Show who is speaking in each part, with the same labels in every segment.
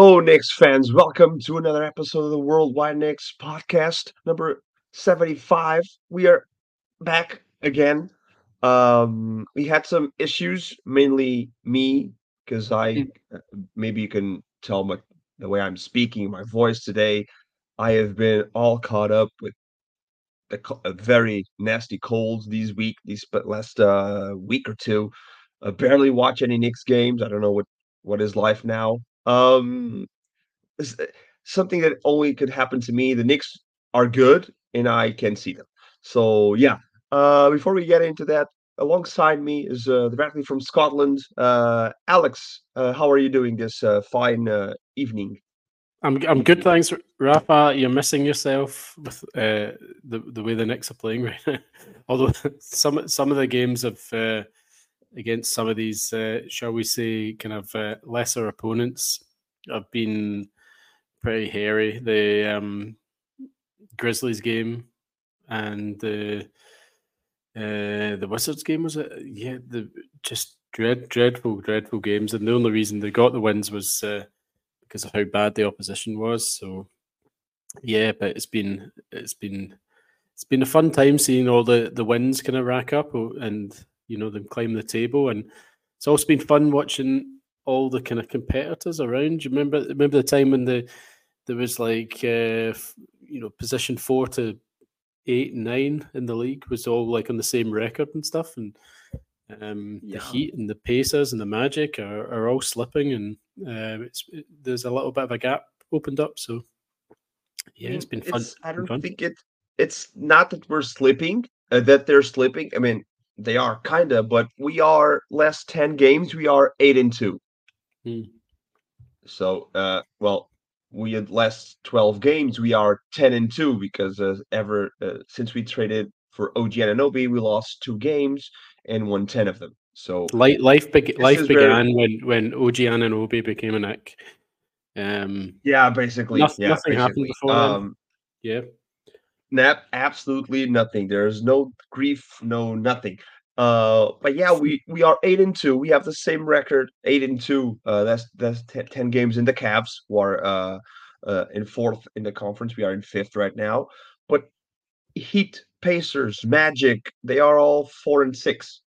Speaker 1: Hello, Knicks fans. Welcome to another episode of the Worldwide Knicks podcast, number 75. We are back again. Um, we had some issues, mainly me, because I uh, maybe you can tell my the way I'm speaking, my voice today. I have been all caught up with a, a very nasty colds these week, these but last uh, week or two. Uh, barely watch any Knicks games. I don't know what what is life now. Um, uh, something that only could happen to me. The Knicks are good, and I can see them. So yeah. Uh, before we get into that, alongside me is uh, directly from Scotland, uh, Alex. Uh, how are you doing this uh, fine uh, evening?
Speaker 2: I'm I'm good, thanks, Rafa. You're missing yourself with uh, the the way the Knicks are playing right now. Although some some of the games have against some of these, shall we say, kind of lesser opponents have been pretty hairy. The um, Grizzlies game and the uh, the Wizards game was it? Yeah, the just dread dreadful dreadful games, and the only reason they got the wins was. Uh, because of how bad the opposition was. So yeah, but it's been it's been it's been a fun time seeing all the the wins kind of rack up and you know them climb the table, and it's also been fun watching all the kind of competitors around. Do You remember remember the time when the there was like uh, you know position four to eight nine in the league was all like on the same record and stuff and um,
Speaker 1: Yeah.
Speaker 2: the Heat and the Pacers and the Magic are, are all slipping, and uh, it's it, there's a little bit of a gap opened up. So yeah,
Speaker 1: I
Speaker 2: it's
Speaker 1: mean,
Speaker 2: been fun.
Speaker 1: it's I don't
Speaker 2: fun.
Speaker 1: think it it's not that we're slipping, uh, that they're slipping. I mean, they are kinda, but we are last 10 games, we are 8 and 2.
Speaker 2: Hmm.
Speaker 1: So, uh, well, we had last 12 games, we are 10 and 2 because uh, ever uh, since we traded for OG Anunoby, we lost two games and won 10 of them. So,
Speaker 2: Life life,
Speaker 1: this
Speaker 2: life
Speaker 1: is very
Speaker 2: began when when OG Anunoby became a Knick. Um,
Speaker 1: yeah, basically,
Speaker 2: nothing,
Speaker 1: yeah,
Speaker 2: nothing happened
Speaker 1: basically.
Speaker 2: before then.
Speaker 1: Um,
Speaker 2: Yeah,
Speaker 1: Nap, absolutely nothing. There's no grief, no nothing. Uh, but yeah, we we are eight and two. We have the same record, eight and two. Uh, that's that's te- ten games in the Cavs, who are uh, uh in fourth in the conference. We are in fifth right now. But Heat, Pacers, Magic, they are all four and six.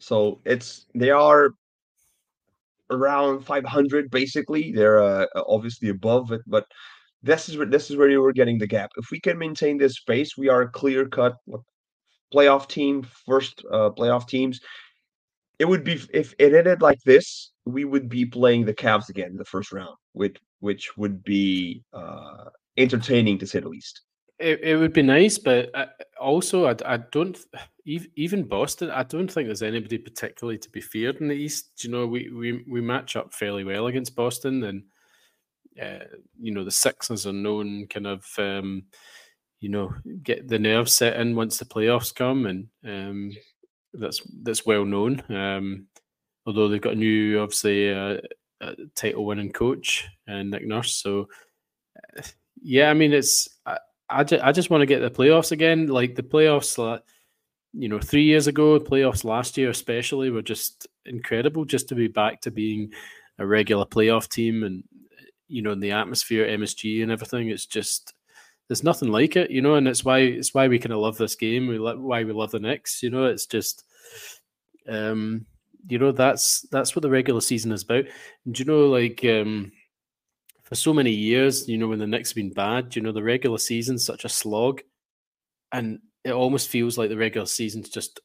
Speaker 1: So it's they are around 500 basically. They're uh, obviously above it, but this is where this is where you were getting the gap. If we can maintain this pace, we are clear cut playoff team, first uh, playoff teams. It would be if it ended like this, we would be playing the Cavs again in the first round, which which would be uh, entertaining to say the least.
Speaker 2: it, it would be nice, but I, also I, I don't even Boston. I don't think there's anybody particularly to be feared in the East. You know, we we we match up fairly well against Boston, and uh, you know the Sixers are known kind of um, you know get the nerves set in once the playoffs come, and um, that's that's well known. Um, although they've got a new, obviously, uh, uh, title winning coach, uh, Nick Nurse. So uh, yeah, I mean it's. I, I, ju- I just want to get the playoffs again. Like the playoffs, la- you know, three years ago, playoffs last year especially were just incredible. Just to be back to being a regular playoff team, and you know, in the atmosphere, MSG, and everything. It's just there's nothing like it, you know, and it's why it's why we kind of love this game. We why we love the Knicks, you know. It's just, um, you know, that's that's what the regular season is about. And you know, like, um, for so many years, you know, when the Knicks have been bad, you know, the regular season's such a slog, and it almost feels like the regular season's just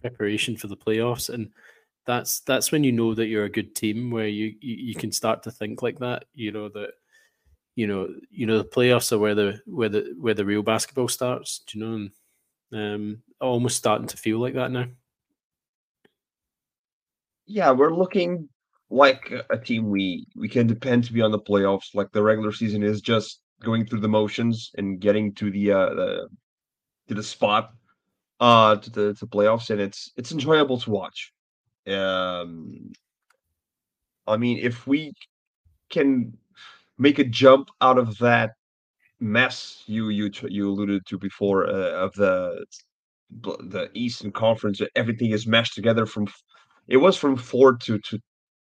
Speaker 2: preparation for the playoffs, and that's that's when you know that you're a good team, where you you, you can start to think like that, you know that you know you know the playoffs are where the where the where the real basketball starts, do you know, and um, almost starting to feel like that now.
Speaker 1: Yeah, we're looking like a team we we can depend to be on the playoffs. Like the regular season is just going through the motions and getting to the uh the to the spot uh to the to playoffs, and it's it's enjoyable to watch. Um, I mean, if we can make a jump out of that mess you you you alluded to before uh, of the the Eastern Conference, everything is meshed together from it was from four to to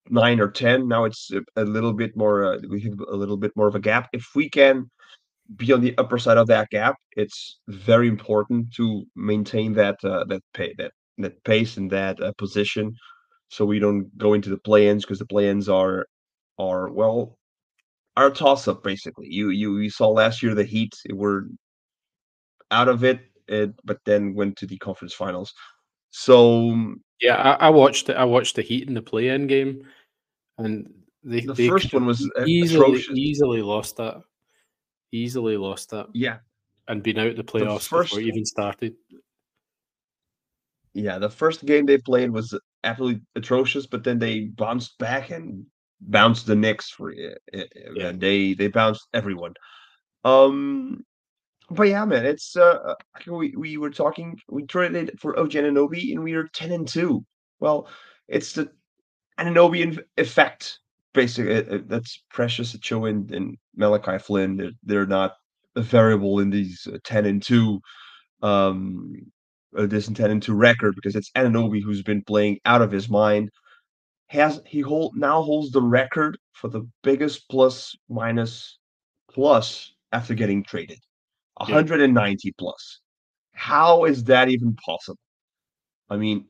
Speaker 1: nine or ten. Now it's a, a little bit more. Uh, we have a little bit more of a gap. If we can be on the upper side of that gap, it's very important to maintain that uh, that pay that that pace and that uh, position, so we don't go into the play-ins because the play-ins are are well are a toss-up basically. You you you saw last year the Heat were out of it, it but then went to the conference finals. So mm
Speaker 2: yeah, I, I watched it. I watched the Heat in the play-in game, and they,
Speaker 1: the
Speaker 2: they
Speaker 1: first one was uh,
Speaker 2: easily
Speaker 1: atrocious.
Speaker 2: easily lost that. Easily lost that,
Speaker 1: Yeah,
Speaker 2: and been out the playoffs
Speaker 1: first-
Speaker 2: before it even started.
Speaker 1: yeah. The first game they played was absolutely atrocious, but then they bounced back and bounced the Knicks for it.
Speaker 2: Yeah.
Speaker 1: And they they bounced everyone. Um, but yeah, man, it's uh, we we were talking. We traded for OG Anunoby, and we are ten and two. Well, it's the Anunoby effect, basically. That's Precious Achiuwa and, and Malachi Flynn. They're, they're not a variable in these uh, ten and two. Um, uh, this 10 and 2 record because it's Anunoby who's been playing out of his mind. Has he hold now holds the record for the biggest plus minus plus after getting traded. 190 plus. How is that even possible? I mean,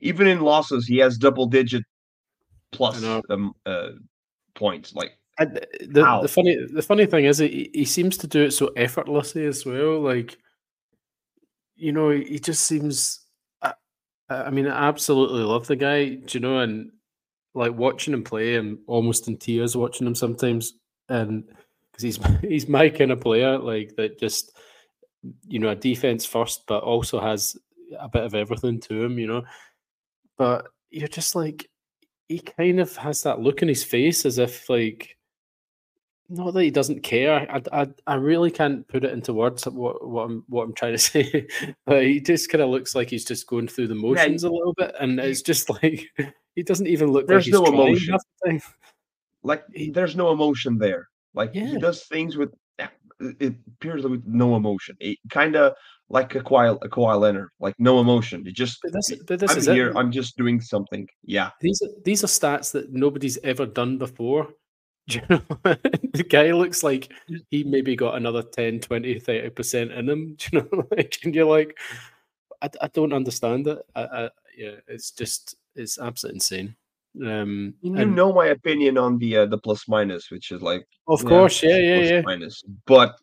Speaker 1: even in losses, he has double digit plus
Speaker 2: know.
Speaker 1: um, uh, points. Like
Speaker 2: And the, the funny the funny thing is he, he seems to do it so effortlessly as well. Like you know, he just seems. I, I mean, I absolutely love the guy. Do you know? And like watching him play, I'm almost in tears watching him sometimes, and because he's he's my kind of player, like that. Just you know, a defense first, but also has a bit of everything to him. You know, but you're just like he kind of has that look in his face as if like not that he doesn't care. I, I, I really can't put it into words what what I'm what I'm trying to say. but he just kind of looks like he's just going through the motions a little bit, and it's just like he doesn't even look
Speaker 1: There's
Speaker 2: like he's
Speaker 1: no emotion. like he, there's no emotion there. Like
Speaker 2: Yeah.
Speaker 1: he does things with eh, it appears with no emotion. It kind of like a Kawhi, a Kawhi Leonard, like no emotion. It just
Speaker 2: But this, but this
Speaker 1: I'm
Speaker 2: is
Speaker 1: here.
Speaker 2: it.
Speaker 1: I'm just doing something. Yeah,
Speaker 2: These are these are stats that nobody's ever done before. Do you know? the guy looks like he maybe got another 10, 20, 30% in him. Do you know? Like, and you're like, I, I don't understand it. I, I, yeah, it's just, it's absolutely insane. Um,
Speaker 1: you
Speaker 2: and
Speaker 1: know my opinion on the uh, the plus minus, which is like
Speaker 2: of
Speaker 1: yeah,
Speaker 2: course, yeah, yeah,
Speaker 1: plus
Speaker 2: yeah.
Speaker 1: minus. But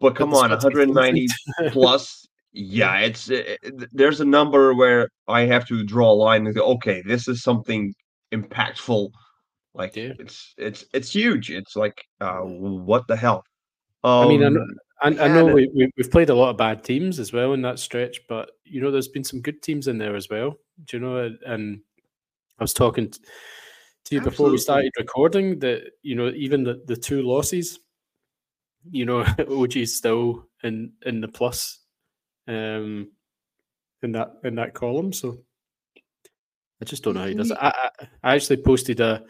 Speaker 1: but come
Speaker 2: there's
Speaker 1: on,
Speaker 2: got to be
Speaker 1: 190 plus. Yeah, it's uh, th- there's a number where I have to draw a line and go, okay, this is something impactful. Like
Speaker 2: Yeah.
Speaker 1: it's it's it's huge. It's like uh, what the hell?
Speaker 2: I mean, Know, I, know we, we, we've played a lot of bad teams as well in that stretch, but you know, there's been some good teams in there as well. Do you know? and- And I was talking to you before we started recording that you know, even the, the two losses, you know, OG's still in in the plus, um, in that in that column. So I just don't know how he does it. I, I, I actually posted a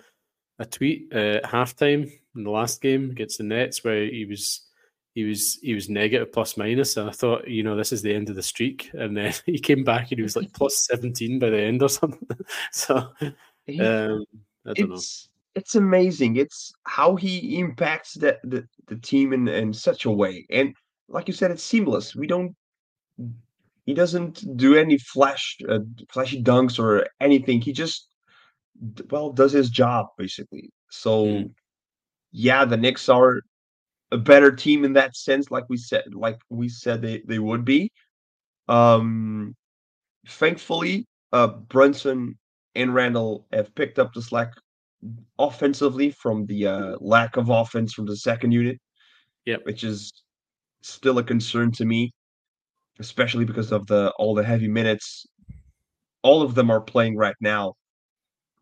Speaker 2: a tweet uh, at halftime in the last game against the Nets where he was he was he was negative plus minus, and I thought, you know, this is the end of the streak. And then he came back and he was like plus seventeen by the end or something. so um, I don't know.
Speaker 1: it's it's amazing. It's how he impacts the the, the team in, in such a way. And like you said, it's seamless. We don't he doesn't do any flash uh, flashy dunks or anything. He just well does his job basically. So
Speaker 2: Mm.
Speaker 1: yeah, the Knicks are a better team in that sense, like we said, like we said they, they would be. Um thankfully, uh Brunson and Randle have picked up the slack offensively from the uh, lack of offense from the second unit.
Speaker 2: Yep.
Speaker 1: Which is still a concern to me, especially because of the all the heavy minutes. All of them are playing right now.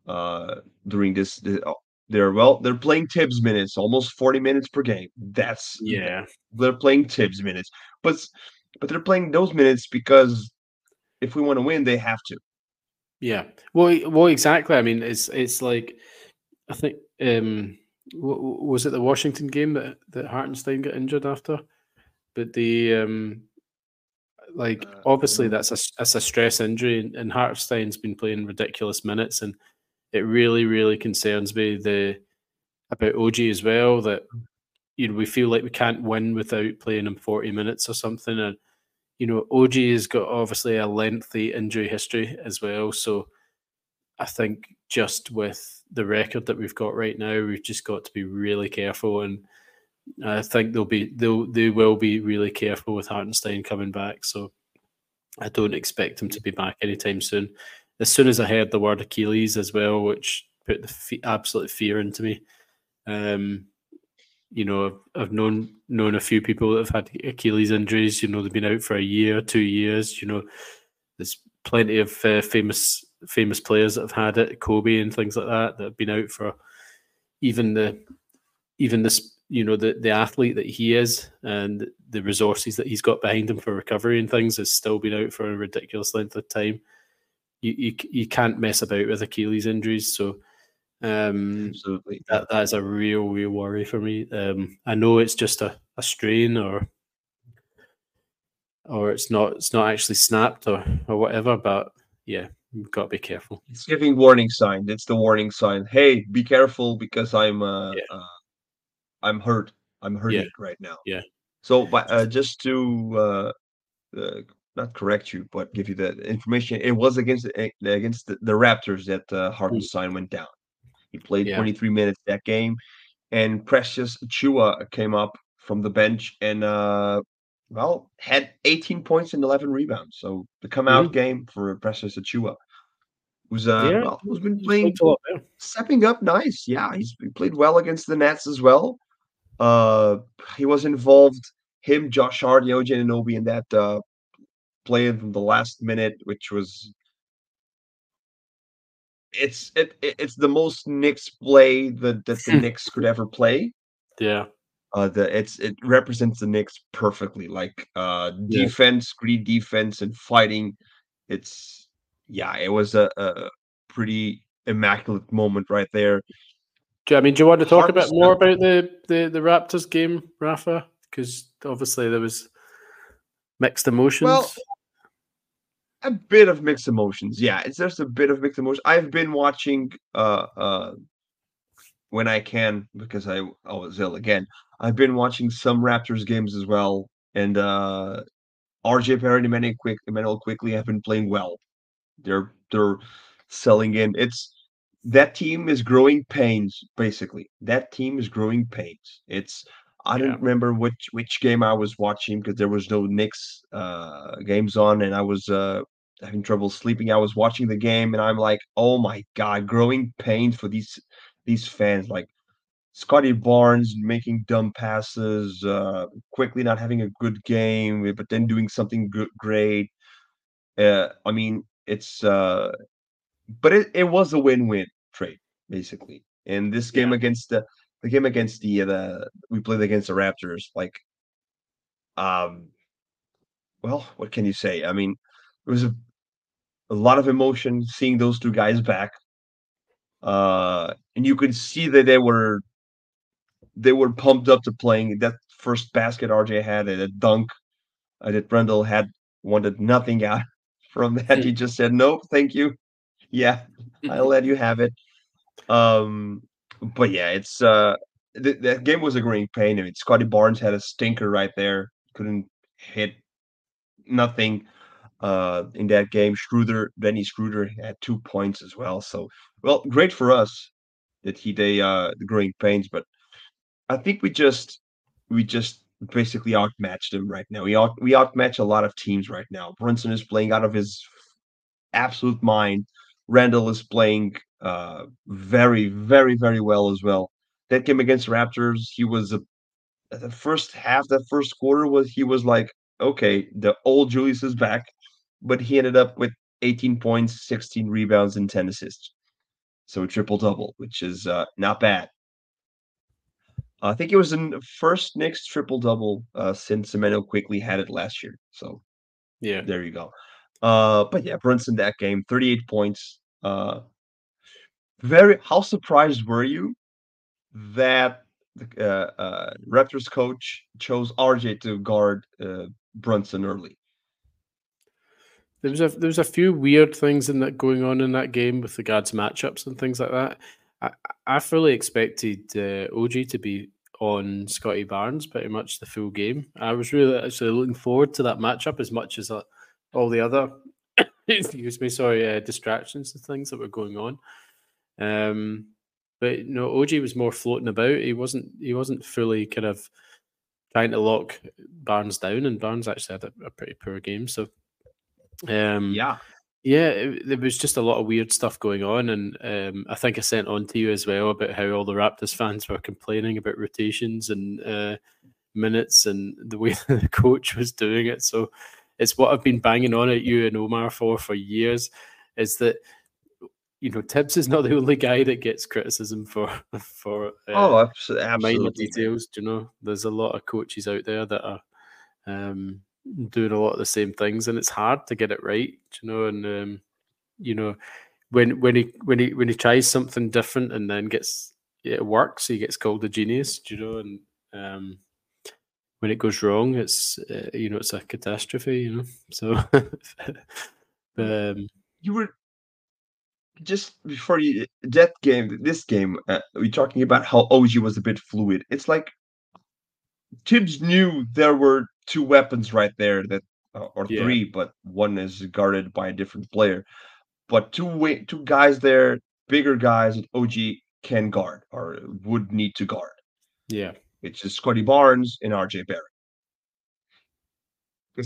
Speaker 1: Uh, during this, oh, they're well, they're playing Thibs minutes, almost forty minutes per game. That's
Speaker 2: Yeah,
Speaker 1: they're playing Thibs minutes, but but they're playing those minutes because if we want to win, they have to.
Speaker 2: yeah. Well, well, exactly. I mean, it's it's like I think um, was it the Washington game that that Hartenstein got injured after, but the um, like
Speaker 1: Uh,
Speaker 2: obviously
Speaker 1: um,
Speaker 2: that's a that's a stress injury, and, and Hartenstein's been playing ridiculous minutes, and it really, really concerns me the about OG as well that mm. you know we feel like we can't win without playing him 40 minutes or something. And you know, OG has got obviously a lengthy injury history as well. So I think just with the record that we've got right now, we've just got to be really careful and I think they'll be they'll they will be really careful with Hartenstein coming back. So I don't expect him to be back anytime soon. As soon as I heard the word Achilles as well, which put the absolute fear into me. Um, you know, I've, I've, known known a few people that have had Achilles injuries. You know, they've been out for a year, two years. You know, there's plenty of uh, famous famous players that have had it, Kobe and things like that, that have been out for even the even this you know the the athlete that he is and the resources that he's got behind him for recovery and things has still been out for a ridiculous length of time. You you, you can't mess about with Achilles injuries, so um,
Speaker 1: absolutely
Speaker 2: that that is a real real worry for me. Um, I know it's just a, a strain or or it's not it's not actually snapped or or whatever, but yeah, you've got to be careful.
Speaker 1: It's giving warning sign. It's the warning sign. Hey, be careful because I'm uh, yeah. uh I'm hurt. I'm hurting yeah. right now.
Speaker 2: Yeah.
Speaker 1: So, but uh, just to uh, uh, not correct you, but give you the information, it was against eh, against the, the Raptors that uh, Hartenstein went down. He played yeah. 23 minutes that game, and Precious Achiuwa came up from the bench and uh, well had 18 points and 11 rebounds. So the come out mm-hmm. game for Precious Achiuwa who's uh yeah, well, who's been playing stepping up nice. Yeah, he's he played well against the Nets as well. Uh, he was involved. Him, Josh Hart, OG Anunoby in that uh, play from the last minute, which was it's it, it's the most Knicks play that, that the Knicks could ever play.
Speaker 2: Yeah.
Speaker 1: Uh, the it's it represents the Knicks perfectly. Like uh, yeah. defense, great defense, and fighting. It's yeah, it was a, a pretty immaculate moment right there.
Speaker 2: Do you, I mean, do you want to talk a bit more about the, the, the Raptors game, Rafa? Because obviously there was mixed emotions. Well,
Speaker 1: a bit of mixed emotions. Yeah, it's just a bit of mixed emotions. I've been watching uh uh when I can because I, I was ill again. I've been watching some Raptors games as well, and uh RJ Barrett and Quick, Immanuel Quickley have been playing well. They're they're selling in. It's that team is growing pains basically that team is growing pains it's i yeah. don't remember which which game i was watching because there was no Knicks uh games on and i was uh having trouble sleeping i was watching the game and i'm like oh my god growing pains for these these fans like Scottie Barnes making dumb passes, uh, Quickley not having a good game, but then doing something good, great. Uh, I mean, it's uh, but it, it was a win-win trade basically. And this game yeah. against the the game against the the we played against the Raptors, like, um, well, what can you say? I mean, it was a a lot of emotion seeing those two guys back, uh, and you could see that they were they were pumped up to playing that first basket RJ had and a dunk uh, that Brendel had wanted nothing out from that. he just said, Nope, thank you yeah, I'll let you have it. Um, but yeah, it's uh, th- that game was a growing pain. I mean, Scottie Barnes had a stinker right there, couldn't hit nothing uh in that game. Schroeder, Benny Schroeder had two points as well. So well, great for us that he they uh the growing pains, but I think we just we just basically outmatched him right now. We out we outmatch a lot of teams right now. Brunson is playing out of his absolute mind. Randle is playing uh, very, very, very well as well. That game against Raptors, he was a, the first half, that first quarter was he was like, okay, the old Julius is back, but he ended up with 18 points, 16 rebounds, and 10 assists. So a triple double, which is uh, not bad. I think it was the first Knicks triple double uh, since Immanuel Quickley had it last year. So
Speaker 2: yeah,
Speaker 1: there you go. Uh, but yeah, Brunson that game, 38 points, uh, very. How surprised were you that the uh, uh, Raptors coach chose RJ to guard uh, Brunson early?
Speaker 2: there was a there was a few weird things in that going on in that game with regards matchups and things like that. I, I fully expected uh, OG to be on Scottie Barnes pretty much the full game. I was really actually looking forward to that matchup as much as uh, all the other excuse me, sorry, uh, distractions and things that were going on. Um, but no, OG was more floating about. He wasn't. He wasn't fully kind of trying to lock Barnes down, and Barnes actually had a, a pretty poor game. So, um,
Speaker 1: yeah,
Speaker 2: yeah, it, there was just a lot of weird stuff going on, and um, I think I sent on to you as well about how all the Raptors fans were complaining about rotations and uh, minutes and the way the coach was doing it. So it's what I've been banging on at you and Omar for for years. Is that you know Thibs is not the only guy that gets criticism for for uh,
Speaker 1: oh absolutely
Speaker 2: minor details. Do you know, there's a lot of coaches out there that are. Um, doing a lot of the same things, and it's hard to get it right. Do You know, and um, you know when when he when he when he tries something different and then gets it works, he gets called a genius. Do You know, and um, when it goes wrong, it's uh, you know it's a catastrophe. You know, so um,
Speaker 1: you were just before you that game, this game, uh, we're talking about how OG was a bit fluid. It's like Thibs knew there were two weapons right there that uh, or yeah. three, but one is guarded by a different player. But two way, two guys there, bigger guys that OG can guard or would need to guard.
Speaker 2: Yeah,
Speaker 1: it's Scottie Barnes and RJ Barrett.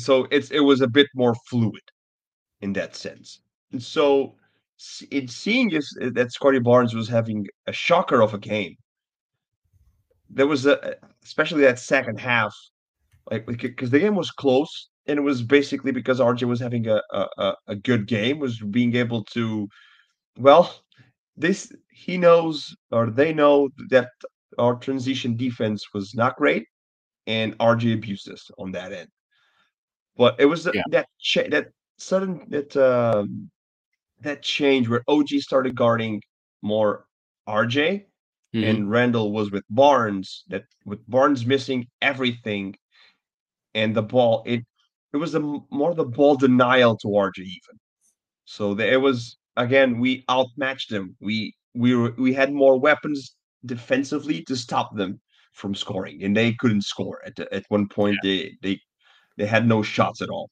Speaker 1: So it's it was a bit more fluid in that sense. And so it seeing that Scottie Barnes was having a shocker of a game. There was a especially that second half like because the game was close and it was basically because RJ was having a, a a good game, was being able to, well, this he knows or they know that our transition defense was not great, and RJ abused us on that end. But it was yeah. that that sudden that um, that change where OG started guarding more RJ, mm-hmm. and Randle was with Barnes. That with Barnes missing everything, and the ball it it was a more the ball denial to RJ even. So the, it was again we outmatched them. We we were, we had more weapons defensively to stop them from scoring, and they couldn't score at at one point. Yeah. They they they had no shots at all.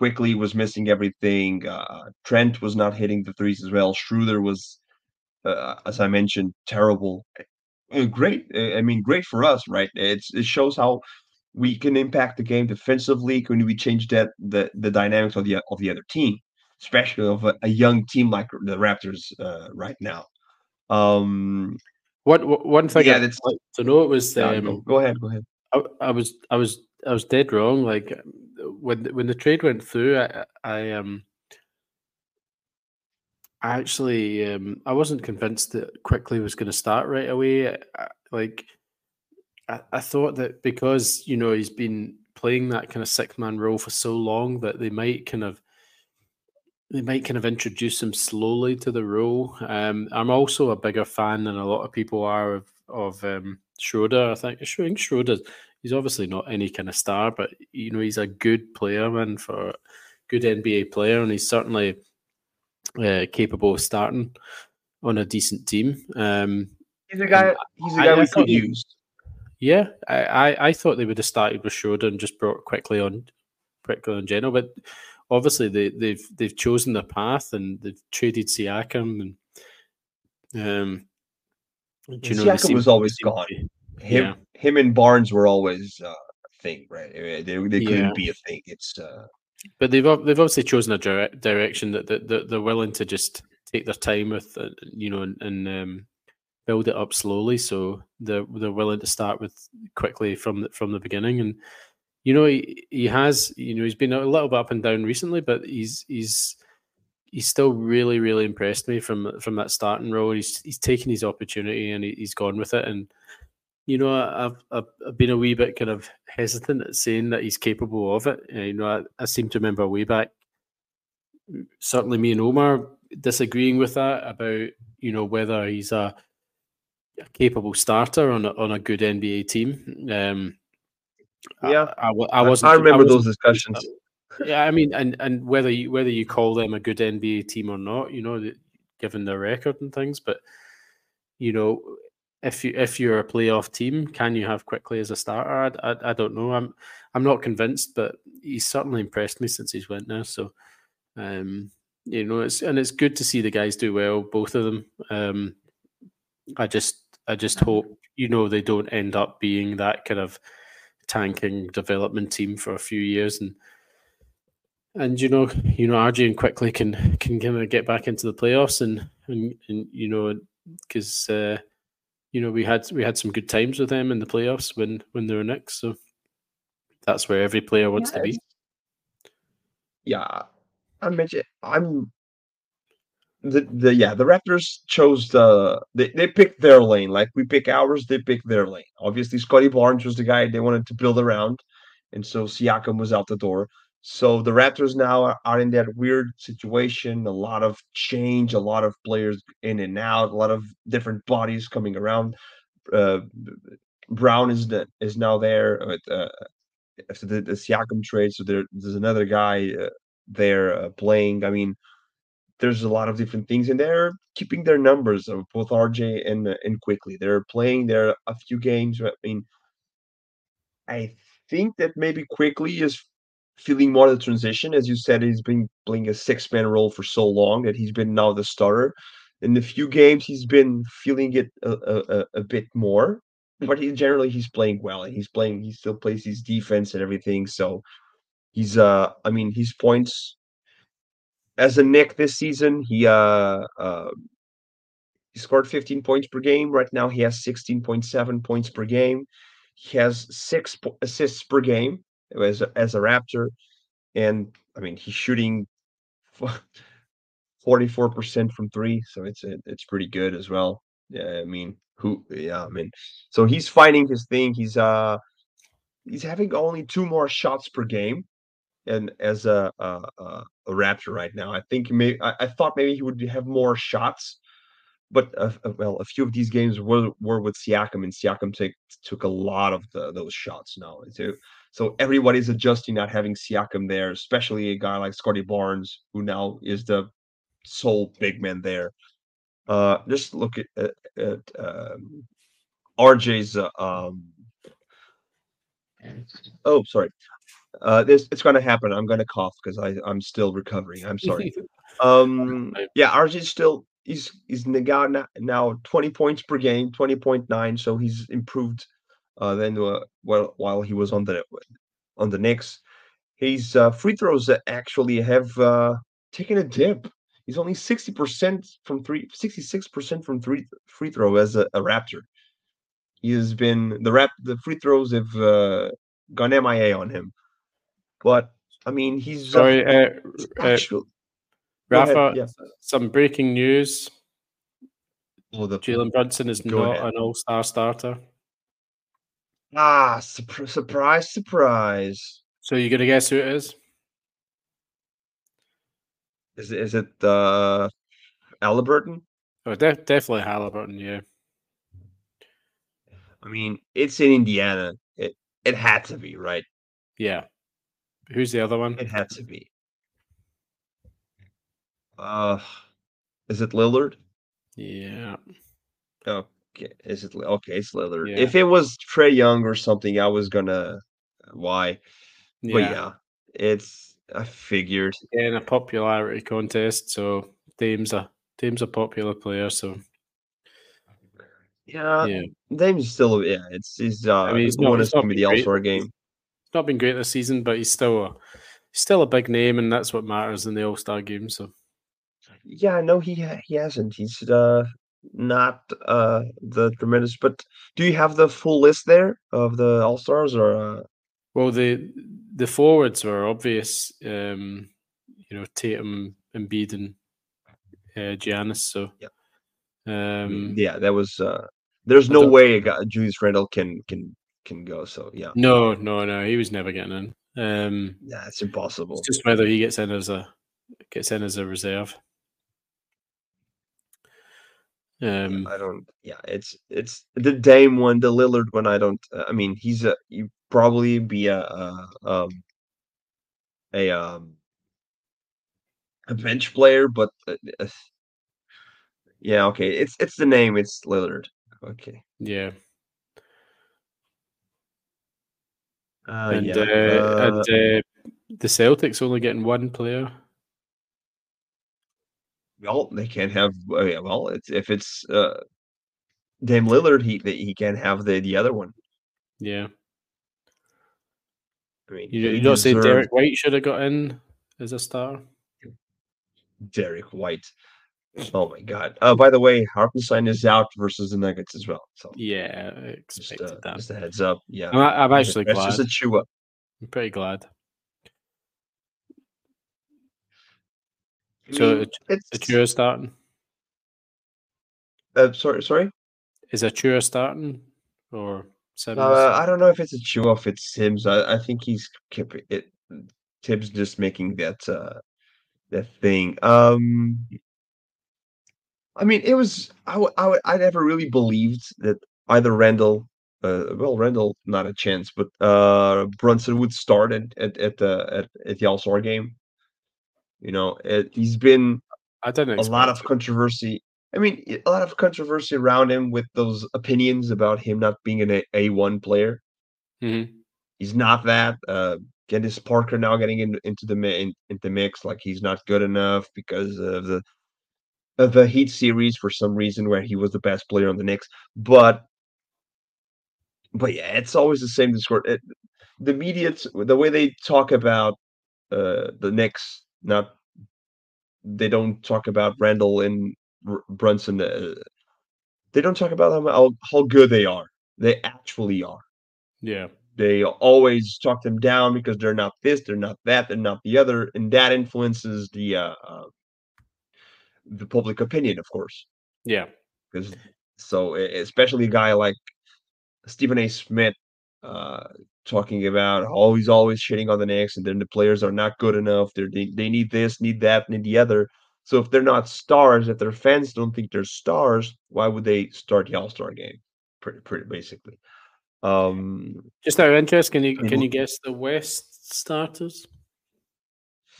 Speaker 1: Quickley was missing everything. Uh, Trent was not hitting the threes as well. Schroeder was, uh, as I mentioned, terrible. Uh, great. Uh, I mean, great for us, right? It's it shows how we can impact the game defensively when we change that the the dynamics of the of the other team, especially of a, a young team like the Raptors uh, right now. Um,
Speaker 2: what, one thing yeah, that's like to know it was um,
Speaker 1: go, go, ahead, go ahead.
Speaker 2: I, I, was I was I was dead wrong. Like when when the trade went through, I, I um I actually um I wasn't convinced that Quickley was going to start right away. I, like I, I thought that because you know he's been playing that kind of six man role for so long that they might kind of they might kind of introduce him slowly to the role. Um, I'm also a bigger fan than a lot of people are of of um, Schroeder. I think I think Schroeder. He's obviously not any kind of star, but you know he's a good player, and for good NBA player, and he's certainly uh, capable of starting on a decent team. Um,
Speaker 1: he's a guy. He's a guy I, we could use.
Speaker 2: Yeah, I, I, I thought they would have started with Schroeder and just brought Quickley on, Quickley on general, but obviously they, they've they've chosen their path and they've traded Siakam and um.
Speaker 1: You know, Siakam was always gone. him, yeah. him and Barnes were always uh, a thing, right? They, they couldn't yeah. be a thing. It's uh,
Speaker 2: but they've they've obviously chosen a direct direction that, that, that they're willing to just take their time with, uh, you know, and, and um, build it up slowly. So they're they're willing to start with Quickley from the, from the beginning. And you know, he, he has you know he's been a little bit up and down recently, but he's he's he's still really really impressed me from from that starting role. He's he's taken his opportunity and he, he's gone with it. And you know, I've, I've, I've been a wee bit kind of hesitant at saying that he's capable of it. You know, I, I seem to remember way back, certainly me and Omar disagreeing with that about you know whether he's a a capable starter on a, on a good NBA team. Um,
Speaker 1: yeah,
Speaker 2: I, I, I wasn't.
Speaker 1: I remember
Speaker 2: wasn't,
Speaker 1: those discussions.
Speaker 2: Yeah, I mean, and and whether you whether you call them a good NBA team or not, you know, given their record and things, but you know, if you if you're a playoff team, can you have Quickley as a starter? I, I, I don't know. I'm I'm not convinced, but he's certainly impressed me since he's went there. So, um, you know, it's and it's good to see the guys do well, both of them. Um, I just I just hope you know they don't end up being that kind of tanking development team for a few years and and you know you know RJ and Quickley can can kind of get back into the playoffs and and, and you know because uh, you know we had we had some good times with them in the playoffs when when they were next. So that's where every player wants to be.
Speaker 1: Yeah. I mentioned I'm the the yeah the Raptors chose the they, they picked their lane. Like we pick ours they pick their lane. Obviously Scottie Barnes was the guy they wanted to build around. And so Siakam was out the door so the Raptors now are, in that weird situation a lot of change a lot of players in and out a lot of different bodies coming around uh, Brown is the, is now there with, uh, after the, the Siakam trade so there, there's another guy uh, there uh, playing I mean there's a lot of different things, and they're keeping their numbers of both RJ and uh, and Quickley. They're playing there a few games. I mean, I think that maybe Quickley is feeling more the transition, as you said. He's been playing a six man role for so long that he's been now the starter. In the few games, he's been feeling it a, a, a bit more, but he generally he's playing well, and he's playing. He still plays his defense and everything. So he's uh, I mean, his points as a Knick this season, he uh, uh, he scored 15 points per game. Right now, he has 16.7 points per game. He has six po- assists per game as a, as a Raptor, and I mean he's shooting 44% from three, so it's it's pretty good as well. Yeah, I mean who? Yeah, I mean so he's finding his thing. He's uh he's having only two more shots per game, and as a a, a, Raptor right now. I think maybe I, I, thought maybe he would have more shots, but uh, well, a few of these games were were with Siakam, and Siakam take, took a lot of the, those shots now. So, so everybody's adjusting not having Siakam there, especially a guy like Scottie Barnes, who now is the sole big man there. Uh, just look at, at, at um, RJ's. Uh, um, oh, sorry. Uh, this it's going to happen. I'm going to cough because I I'm still recovering. I'm sorry. um, yeah, RJ's still he's he's got now 20 points per game, 20.9. So he's improved uh, than uh, well while he was on the on the Knicks. His uh, free throws actually have uh, taken a dip. He's only 60% from three, 66% from three free throw as a, a Raptor. He has been the rap the free throws have uh, gone MIA on him. But I mean, he's
Speaker 2: uh, sorry, uh, uh, Rafa. Yeah. Some breaking news. Oh, Jalen Brunson is not ahead. an All Star starter.
Speaker 1: Ah, su- surprise, surprise.
Speaker 2: So you're gonna guess who it is?
Speaker 1: Is it, is it uh, Halliburton?
Speaker 2: Oh, de- definitely Halliburton. Yeah.
Speaker 1: I mean, it's in Indiana. It it had to be right.
Speaker 2: Yeah. Who's the other one?
Speaker 1: It had to be. Uh, is it Lillard?
Speaker 2: Yeah.
Speaker 1: Okay. Is it okay? It's Lillard. Yeah. If it was Trae Young or something, I was gonna why. Yeah. But yeah, it's I figured.
Speaker 2: In a popularity contest, so Dame's a Dame's a popular player, so
Speaker 1: yeah, yeah. Dame's still yeah. It's he's uh. I mean, he's not, he's not the All Star game
Speaker 2: not been great this season, but he's still a he's still a big name, and that's what matters in the All Star game. So,
Speaker 1: yeah, no, he he hasn't. He's uh not uh the tremendous. But do you have the full list there of the All Stars or? Uh...
Speaker 2: Well, the the forwards are obvious. Um, you know, Tatum, Embiid, and uh, Giannis. So,
Speaker 1: yeah, um, yeah, that was. uh There's no way a guy, Julius Randle can can can go. So yeah.
Speaker 2: No, no, no. He was never getting in. Um,
Speaker 1: yeah, it's impossible.
Speaker 2: It's just whether he gets in as a gets in as a reserve. Um,
Speaker 1: I don't. Yeah, it's it's the Dame one, the Lillard one. I don't. Uh, I mean, he's a you probably be a, a um a um a bench player, but uh, uh, yeah, okay, it's it's the name, it's Lillard. Okay.
Speaker 2: Yeah.
Speaker 1: Uh,
Speaker 2: And
Speaker 1: yeah.
Speaker 2: uh, and
Speaker 1: Uh,
Speaker 2: uh, the Celtics only getting one player.
Speaker 1: Well, they can't have. Uh, yeah, well, it's if it's uh Dame Lillard, he he can't have the the other one.
Speaker 2: Yeah.
Speaker 1: I mean,
Speaker 2: You, you don't say
Speaker 1: deserved
Speaker 2: Derrick White should have got in as a star?
Speaker 1: Derrick White. Oh my God! Uh, by the way, Hartenstein is out versus the Nuggets as well. So
Speaker 2: Yeah, I
Speaker 1: just uh,
Speaker 2: that.
Speaker 1: just a heads up. Yeah,
Speaker 2: I'm, I'm actually
Speaker 1: that's
Speaker 2: glad.
Speaker 1: just a chew up.
Speaker 2: I'm pretty glad. So
Speaker 1: mean,
Speaker 2: it-
Speaker 1: it's
Speaker 2: Achiuwa starting?
Speaker 1: uh, sorry, sorry.
Speaker 2: Is Achiuwa starting or Simmons?
Speaker 1: Uh, I don't know if it's a chew off. It's Sims. I, I think he's kept it. Thibs just making that uh that thing. Um, I mean, it was I w- I w- I never really believed that either Randle, uh, well, Randle not a chance, but uh Brunson would start at at at the at, at the All Star game. You know, it, he's been
Speaker 2: I didn't
Speaker 1: a lot of controversy. I mean, a lot of controversy around him with those opinions about him not being an A one player.
Speaker 2: Mhm.
Speaker 1: He's not that. Uh, Dennis Parker now getting in, into the in, into mix, like he's not good enough because of the of the Heat series for some reason where he was the best player on the Knicks. But but yeah, it's always the same discourse. It, the media, the way they talk about uh, the Knicks, not they don't talk about Randle and R- Brunson. Uh, they don't talk about how, how how good they are. They actually are.
Speaker 2: Yeah.
Speaker 1: They always talk them down because they're not this, they're not that, they're not the other, and that influences the uh, uh, the public opinion, of course.
Speaker 2: Yeah.
Speaker 1: Because so, especially a guy like Stephen A. Smith, uh, talking about he's always shitting on the Knicks, and then the players are not good enough. They're, they they need this, need that, need the other. So if they're not stars, if their fans don't think they're stars, why would they start the All Star game? Pretty, pretty basically. Um,
Speaker 2: Just out of interest, can you can you guess the West starters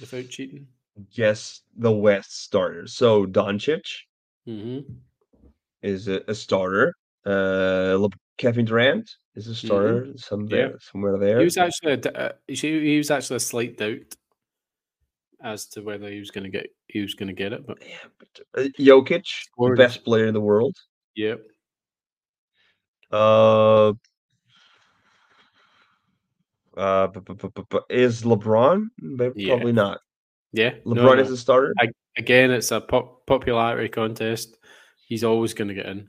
Speaker 2: without cheating?
Speaker 1: guess the West starters. So Doncic
Speaker 2: Mm-hmm.
Speaker 1: is a, a starter. Uh, Kevin Durant is a starter.
Speaker 2: Mm-hmm. Yeah.
Speaker 1: somewhere there.
Speaker 2: He was actually a, uh, he was actually a slight doubt as to whether he was going to get he was going to get it, but
Speaker 1: Yeah, but, uh, Jokic, the
Speaker 2: Scored.
Speaker 1: best player in the world.
Speaker 2: Yep.
Speaker 1: Uh, uh, bu- bu- bu- bu- bu- is LeBron? But
Speaker 2: Yeah.
Speaker 1: Probably not.
Speaker 2: yeah. no,
Speaker 1: LeBron
Speaker 2: no.
Speaker 1: is a starter.
Speaker 2: I- again, it's a pop, popularity contest. He's always going to get in.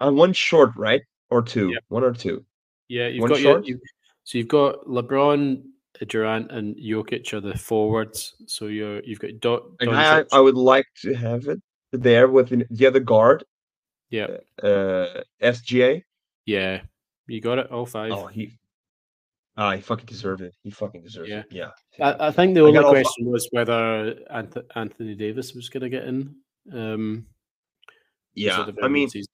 Speaker 1: Uh, one short, right? Or two?
Speaker 2: Yeah.
Speaker 1: One or two?
Speaker 2: Yeah, you've
Speaker 1: One
Speaker 2: got your,
Speaker 1: short?
Speaker 2: you, so you've got LeBron, Durant, and Jokic are the forwards. So you're you've got
Speaker 1: And I, I would like to have it there with the the other guard,
Speaker 2: yeah,
Speaker 1: uh, SGA.
Speaker 2: yeah, you got it. All five.
Speaker 1: Oh, he. Ah, he fucking deserved it. He fucking deserved
Speaker 2: Yeah.
Speaker 1: it. Yeah.
Speaker 2: I, I think the
Speaker 1: I
Speaker 2: only question was whether Anthony Davis was going to get in. Um,
Speaker 1: Yeah. I mean,
Speaker 2: evidences.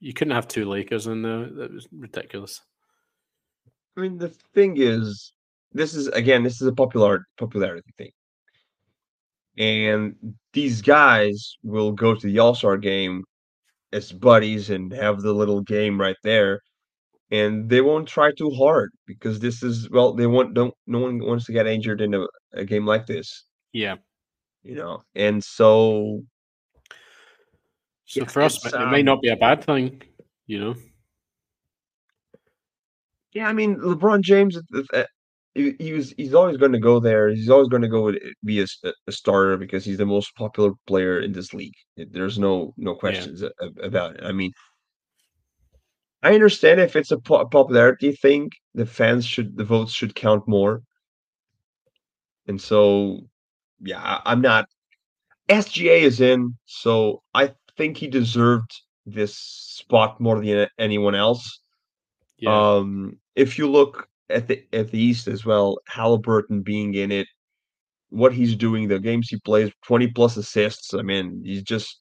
Speaker 2: You couldn't have two Lakers in there. That was ridiculous.
Speaker 1: I mean, the thing is, this is again, this is a popular popularity thing, and these guys will go to the All Star game as buddies and have the little game right there, and they won't try too hard because this is well, they want don't no one wants to get injured in a, a game like this,
Speaker 2: Yeah.
Speaker 1: you know, and so
Speaker 2: So
Speaker 1: Yeah,
Speaker 2: for us, it might
Speaker 1: um,
Speaker 2: not be a bad thing, you know.
Speaker 1: Yeah, I mean, LeBron James, uh, uh, he, he was he's always going to go there. He's always going to go be a, starter because he's the most popular player in this league. There's no no questions a- a- about it. I mean, I understand if it's a popularity thing, the fans should the votes should count more. And so, yeah, I'm not. SGA is in, so I think he deserved this spot more than anyone else.
Speaker 2: Yeah.
Speaker 1: Um, if you look at the at the East as well, Halliburton being in it, what he's doing, the games he plays, twenty plus assists. I mean, he's just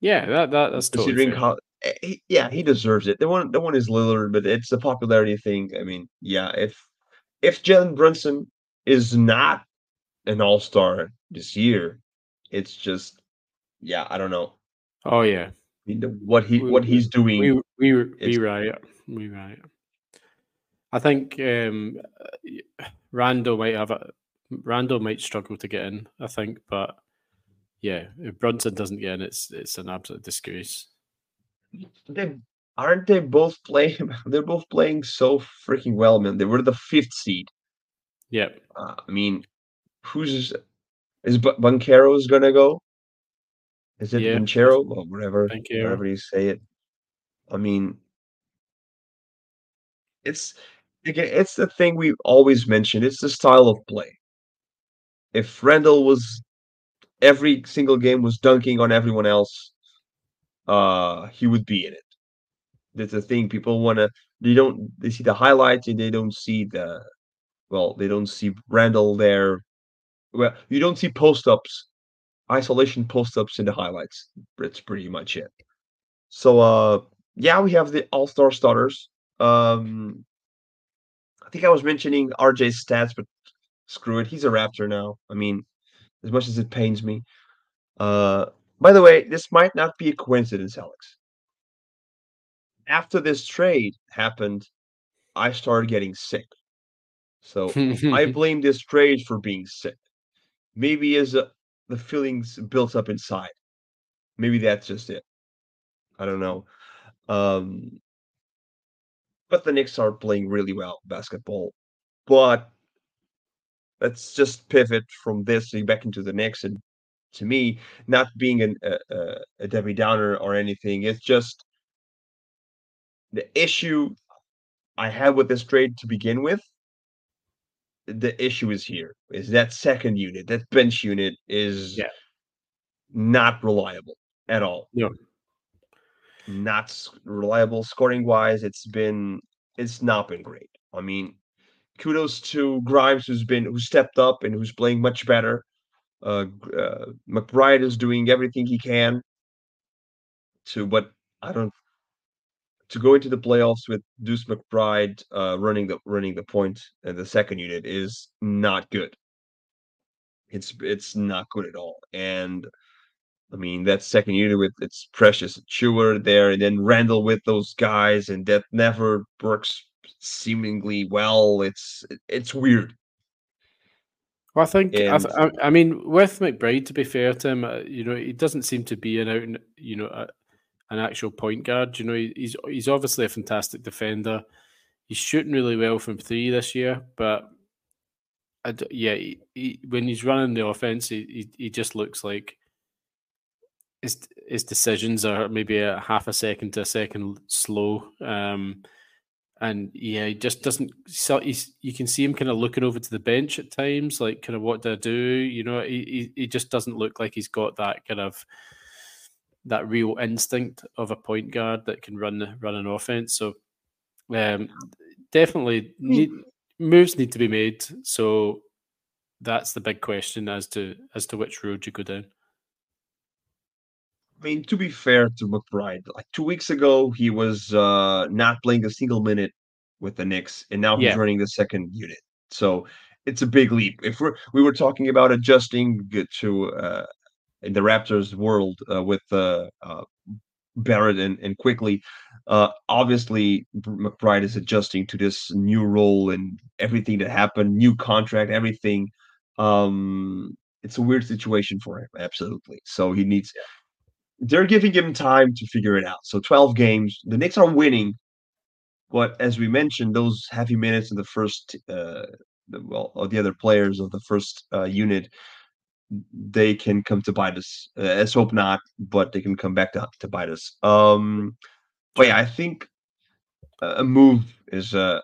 Speaker 2: yeah, that, that that's
Speaker 1: considering how. eh, he- yeah, he deserves it. The one, the one is Lillard, but it's a popularity thing. I mean, yeah, if if Jalen Brunson is not an all star this year. It's just, yeah, I don't know.
Speaker 2: Oh yeah,
Speaker 1: I mean, the, what he what he's doing.
Speaker 2: we we we
Speaker 1: It's-
Speaker 2: right, we right. I think um, Randle might have a Randle might struggle to get in. I think, but yeah, if Brunson doesn't get in, it's it's an absolute disgrace.
Speaker 1: they aren't they both playing? They're both playing so freaking well, man. They were the fifth seed.
Speaker 2: Yeah,
Speaker 1: Uh, I mean, who's is Bu- Banquero's gonna go? Is it
Speaker 2: Yeah,
Speaker 1: Banchero or whatever,
Speaker 2: Banchero.
Speaker 1: whatever you say it? I mean, it's again, it's the thing we always mention. It's the style of play. If Randle was every single game was dunking on everyone else, uh, he would be in it. That's the thing. People wanna they don't they see the highlights and they don't see the well, they don't see Randle there. Well, you don't see post ups, isolation post ups in the highlights. That's pretty much it. So uh yeah, we have the all star starters. Um I think I was mentioning RJ's stats, but screw it. He's a Raptor now. I mean, as much as it pains me. Uh by the way, this might not be a coincidence, Alex. After this trade happened, I started getting sick. So I blame this trade for being sick. Maybe as uh, the feelings built up inside. Maybe that's just it. I don't know. Um, but the Knicks are playing really well basketball. But let's just pivot from this back into the Knicks. And to me, not being an, a, a, a Debbie Downer or anything, it's just the issue I had with this trade to begin with. The issue is here is that second unit, that bench unit is
Speaker 2: Yeah.
Speaker 1: not reliable at all.
Speaker 2: No.
Speaker 1: Not reliable scoring wise. It's been it's not been great. I mean, kudos to Grimes who's been who stepped up and who's playing much better. Uh, uh McBride is doing everything he can to, but I don't to go into the playoffs with Deuce McBride uh, running the running the point and the second unit is not good. It's it's not good at all. And I mean that second unit with its Precious Achiuwa there, and then Randle with those guys, and that never works seemingly well. It's it's weird.
Speaker 2: Well, I think I, th- I, I mean with McBride. To be fair to him, uh, you know, he doesn't seem to be an out, you know, an actual point guard. You know, he's he's obviously a fantastic defender. He's shooting really well from three this year, but I yeah, he, he, when he's running the offense, he, he he just looks like his his decisions are maybe a half a second to a second slow. Um, and yeah, he just doesn't. So he's you can see him kind of looking over to the bench at times, like kind of what do I do? You know, he, he just doesn't look like he's got that kind of that real instinct of a point guard that can run run an offense. So um, definitely need, moves need to be made. So that's the big question as to as to which road you go down.
Speaker 1: I mean, to be fair to McBride, like two weeks ago, he was uh, not playing a single minute with the Knicks, and now he's
Speaker 2: Yeah.
Speaker 1: running the second unit. So it's a big leap. If we're we were talking about adjusting to uh, in the Raptors world uh, with uh, uh, Barrett and, and Quickley, uh, obviously McBride is adjusting to this new role and everything that happened, new contract, everything. Um, it's a weird situation for him, absolutely. So he needs they're giving him time to figure it out. So 12 games. The Knicks are winning, but as we mentioned, those heavy minutes in the first, uh, the, well, the other players of the first uh, unit, they can come to bite us. Uh, let's hope not, but they can come back to, to bite us. Um, but yeah, I think a a move is uh,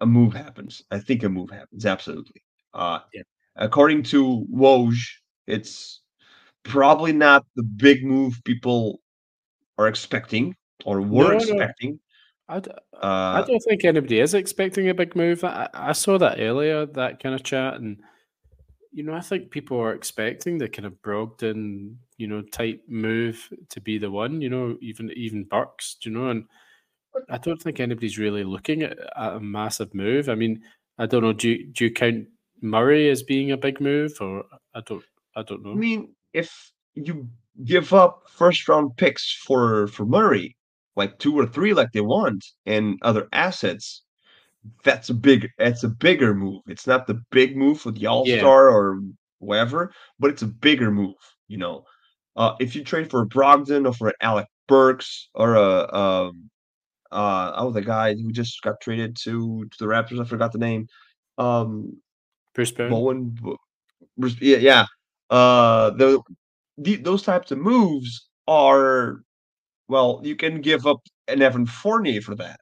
Speaker 1: a move happens. I think a move happens absolutely. Uh,
Speaker 2: Yeah.
Speaker 1: According to Woj, it's probably not the big move people are expecting or were
Speaker 2: No, no.
Speaker 1: expecting.
Speaker 2: I, d- I
Speaker 1: Uh,
Speaker 2: don't think anybody is expecting a big move. I, I saw that earlier, that kind of chat, and you know, I think people are expecting the kind of Brogdon, you know, type move to be the one. You know, even even Burks, do you know, and I don't think anybody's really looking at, at a massive move. I mean, I don't know. Do you, do you count Murray as being a big move, or I don't, I don't know.
Speaker 1: I mean, if you give up first round picks for for Murray, like two or three, like they want, and other assets, that's a big, that's a bigger move. It's not the big move for the All Star yeah. or whatever, but it's a bigger move. You know, uh, if you trade for Brogdon or for Alec Burks or a um, uh, oh the guy who just got traded to to the Raptors, I forgot the name. Um,
Speaker 2: Bruce Bowen.
Speaker 1: Bowen, yeah, yeah. Uh, the, the those types of moves are well, you can give up an Evan Fournier for that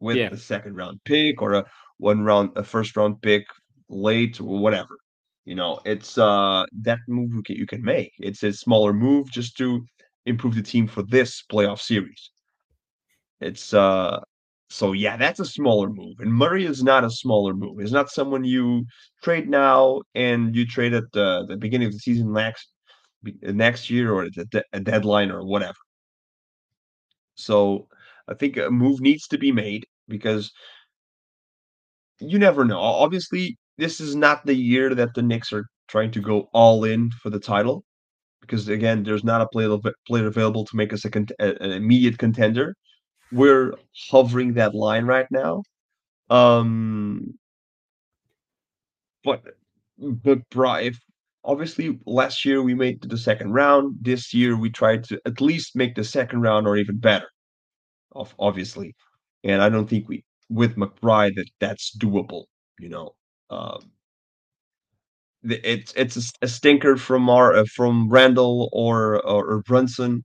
Speaker 1: with yeah. a second round pick or a one round, a first round pick late or whatever. You know, it's uh that move you can, you can make. It's a smaller move just to improve the team for this playoff series. It's uh so yeah, that's a smaller move. And Murray is not a smaller move. It's not someone you trade now and you trade at the, the beginning of the season next next year or at a, a deadline or whatever. So I think a move needs to be made because you never know. Obviously, this is not the year that the Knicks are trying to go all in for the title because again, there's not a player, player available to make us a, an immediate contender. We're hovering that line right now. Um, but but if obviously last year we made the second round. This year we tried to at least make the second round or even better. Obviously, and I don't think we with McBride that that's doable. You know, um, it's it's a, stinker from our uh, from Randle or, or, or Brunson,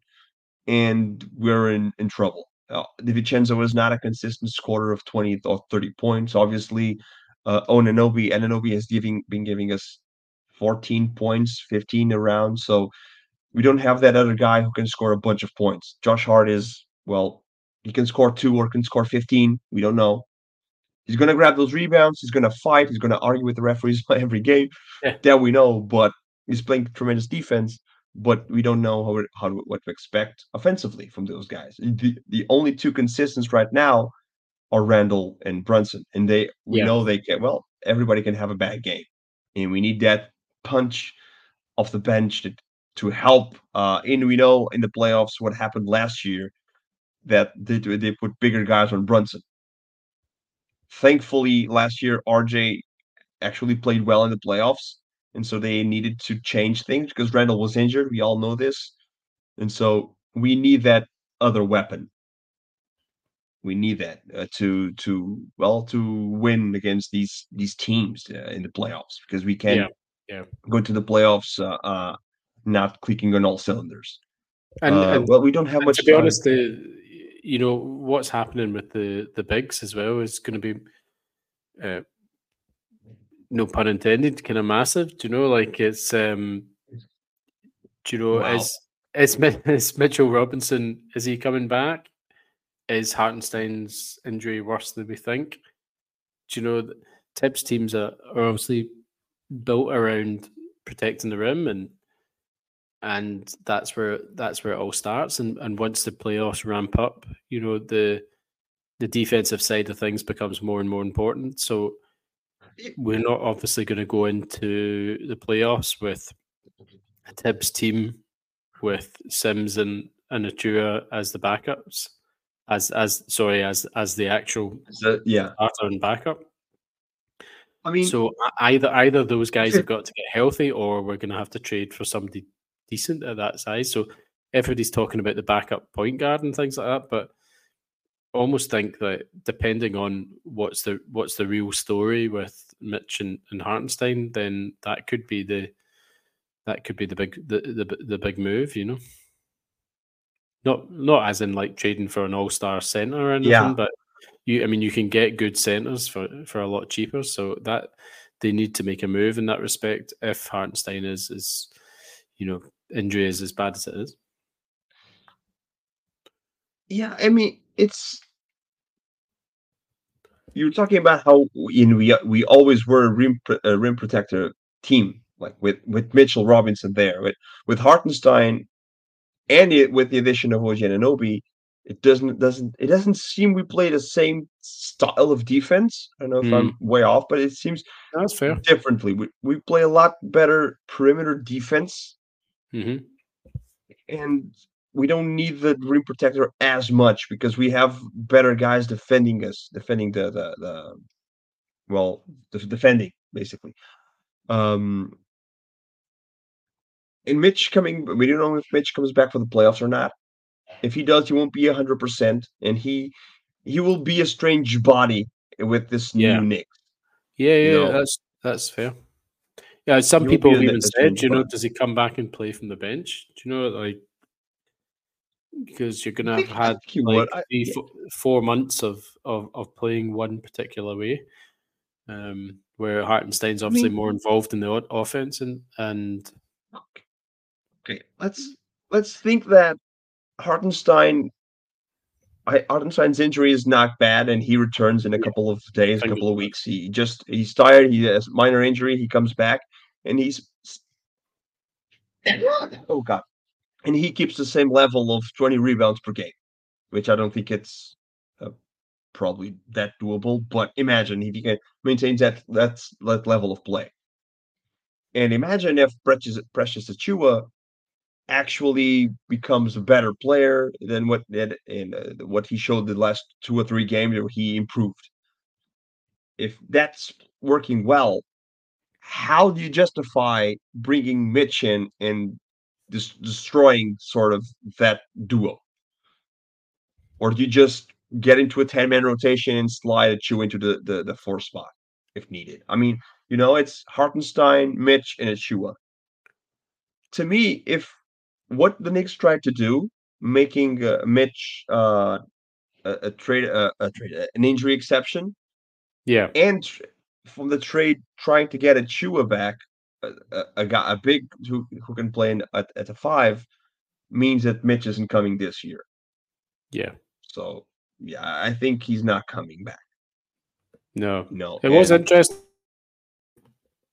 Speaker 1: and we're in in trouble. Uh, DiVincenzo is not a consistent scorer of twenty or thirty points. Obviously, uh, Anunoby Anunoby has giving been giving us 14 points, 15 around. So we don't have that other guy who can score a bunch of points. Josh Hart is, well, he can score two or can score 15. We don't know. He's going to grab those rebounds. He's going to fight. He's going to argue with the referees every game. Yeah. That we know, but he's playing tremendous defense. But we don't know how, how to, what to expect offensively from those guys. The, the only two consistents right now are Randle and Brunson, and they we yeah. know they can. Well, everybody can have a bad game, and we need that punch off the bench to, to help. Uh, and we know in the playoffs what happened last year that they, they put bigger guys on Brunson. Thankfully, last year RJ actually played well in the playoffs, and so they needed to change things because Randle was injured. We all know this, and so we need that other weapon. We need that uh, to to well to win against these these teams uh, in the playoffs because we can yeah
Speaker 2: yeah.
Speaker 1: go to the playoffs uh, uh, not clicking on all cylinders. And, uh, and well, we don't have much.
Speaker 2: To be time. honest, the you know what's happening with the the bigs as well is going to be, uh, no pun intended, kind of massive. Do you know? Like it's um, do you know wow. is is, is Mitchell Robinson is he coming back? Is Hartenstein's injury worse than we think? Do you know? Thibs teams are, are obviously built around protecting the rim and and that's where that's where it all starts. And and once the playoffs ramp up you know the the defensive side of things becomes more and more important. So we're not obviously going to go into the playoffs with a Thibs team with Sims and and Achiuwa as the backups as as sorry as as the actual
Speaker 1: yeah.
Speaker 2: starter and backup.
Speaker 1: I mean,
Speaker 2: so either either those guys have got to get healthy, or we're going to have to trade for somebody decent at that size. So everybody's talking about the backup point guard and things like that, but I almost think that depending on what's the what's the real story with Mitch and, and Hartenstein, then that could be the that could be the big the, the the big move, you know. Not not as in like trading for an all star center or anything, yeah. but you I mean you can get good centers for for a lot cheaper. So that they need to make a move in that respect if Hartenstein is is you know injury is as bad as it is.
Speaker 1: Yeah, I mean it's you were talking about how you know we we always were a rim a rim protector team like with with Mitchell Robinson there with with Hartenstein and it, with the addition of OG Anunoby It doesn't doesn't it doesn't seem we play the same style of defense. I don't know if
Speaker 2: Mm.
Speaker 1: I'm way off, but it seems
Speaker 2: That's fair.
Speaker 1: differently. We we play a lot better perimeter defense,
Speaker 2: hmm
Speaker 1: and we don't need the rim protector as much because we have better guys defending us, defending the the, the well, the defending basically. Um, and Mitch coming, we don't know if Mitch comes back for the playoffs or not. If he does, he won't be hundred percent, and he he will be a strange body with this
Speaker 2: Yeah.
Speaker 1: new Knick.
Speaker 2: Yeah, yeah,
Speaker 1: know.
Speaker 2: that's that's fair. Yeah, some
Speaker 1: will
Speaker 2: people have even said, you know, does he come back and play from the bench? Do you know, like, because you're gonna have had like.
Speaker 1: I-
Speaker 2: three,
Speaker 1: yeah.
Speaker 2: fo- four months of, of of playing one particular way, um, where Hartenstein's obviously
Speaker 1: mean-
Speaker 2: more involved in the offense, and and
Speaker 1: Okay, let's let's think that Hartenstein, I, Hartenstein's injury is not bad, and he returns in a
Speaker 2: Yeah.
Speaker 1: couple of days, a couple of weeks. He just he's tired. He has minor injury. He comes back, and he's oh god, and he keeps the same level of twenty rebounds per game, which I don't think it's uh, probably that doable. But imagine if he can maintain that that's that level of play. And imagine if Precious Precious Achiuwa actually becomes a better player than what that and uh, what he showed the last two or three games where he improved. If that's working well, how do you justify bringing Mitch in and dis- destroying sort of that duo? Or do you just get into a 10 man rotation and slide Achiuwa into the, the, the four spot if needed? I mean, you know, it's Hartenstein, Mitch, and Achiuwa. To me, if what the Knicks tried to do, making uh, Mitch uh, a, a trade, uh, a trade, uh, an injury exception,
Speaker 2: yeah,
Speaker 1: and from the trade trying to get Achiuwa back, a, a, guy, a big who who can play in, at at a five, means that Mitch isn't coming this year.
Speaker 2: yeah,
Speaker 1: So yeah, I think he's not coming back.
Speaker 2: no,
Speaker 1: No,
Speaker 2: It was
Speaker 1: and-
Speaker 2: interesting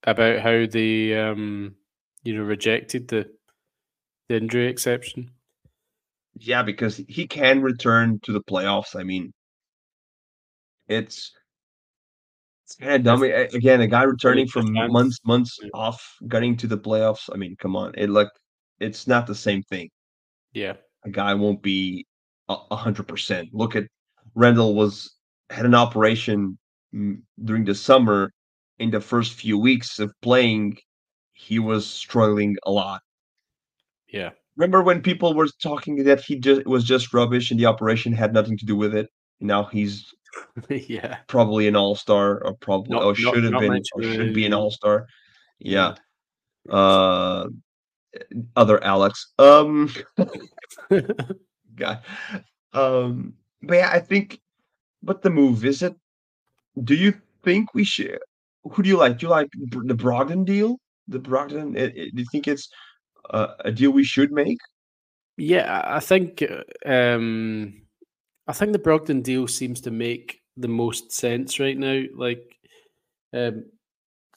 Speaker 2: about how they, um, you know, rejected the the injury exception.
Speaker 1: Yeah, because he can return to the playoffs. I mean, it's kind of dumb. Again, a guy returning from months months off, getting to the playoffs. I mean, come on, it like it's not the same thing.
Speaker 2: Yeah,
Speaker 1: A guy won't be hundred percent. Look at Randle was had an operation mm, during the summer. In the first few weeks of playing, he was struggling a lot.
Speaker 2: yeah,
Speaker 1: Remember when people were talking that he just was just rubbish and the operation had nothing to do with it? Now he's
Speaker 2: yeah.
Speaker 1: probably an all-star or probably
Speaker 2: Not-
Speaker 1: or
Speaker 2: not-
Speaker 1: should have
Speaker 2: not
Speaker 1: been or should be an all-star. Yeah. Uh other Alex. Um guy. Um but yeah, I think but the move is it do you think we should who do you like? Do you like the Brogdon deal? The Brogdon i- i- do you think it's uh, a deal we should make?
Speaker 2: Yeah, I I think uh, um, I think the Brogdon deal seems to make the most sense right now. Like, um,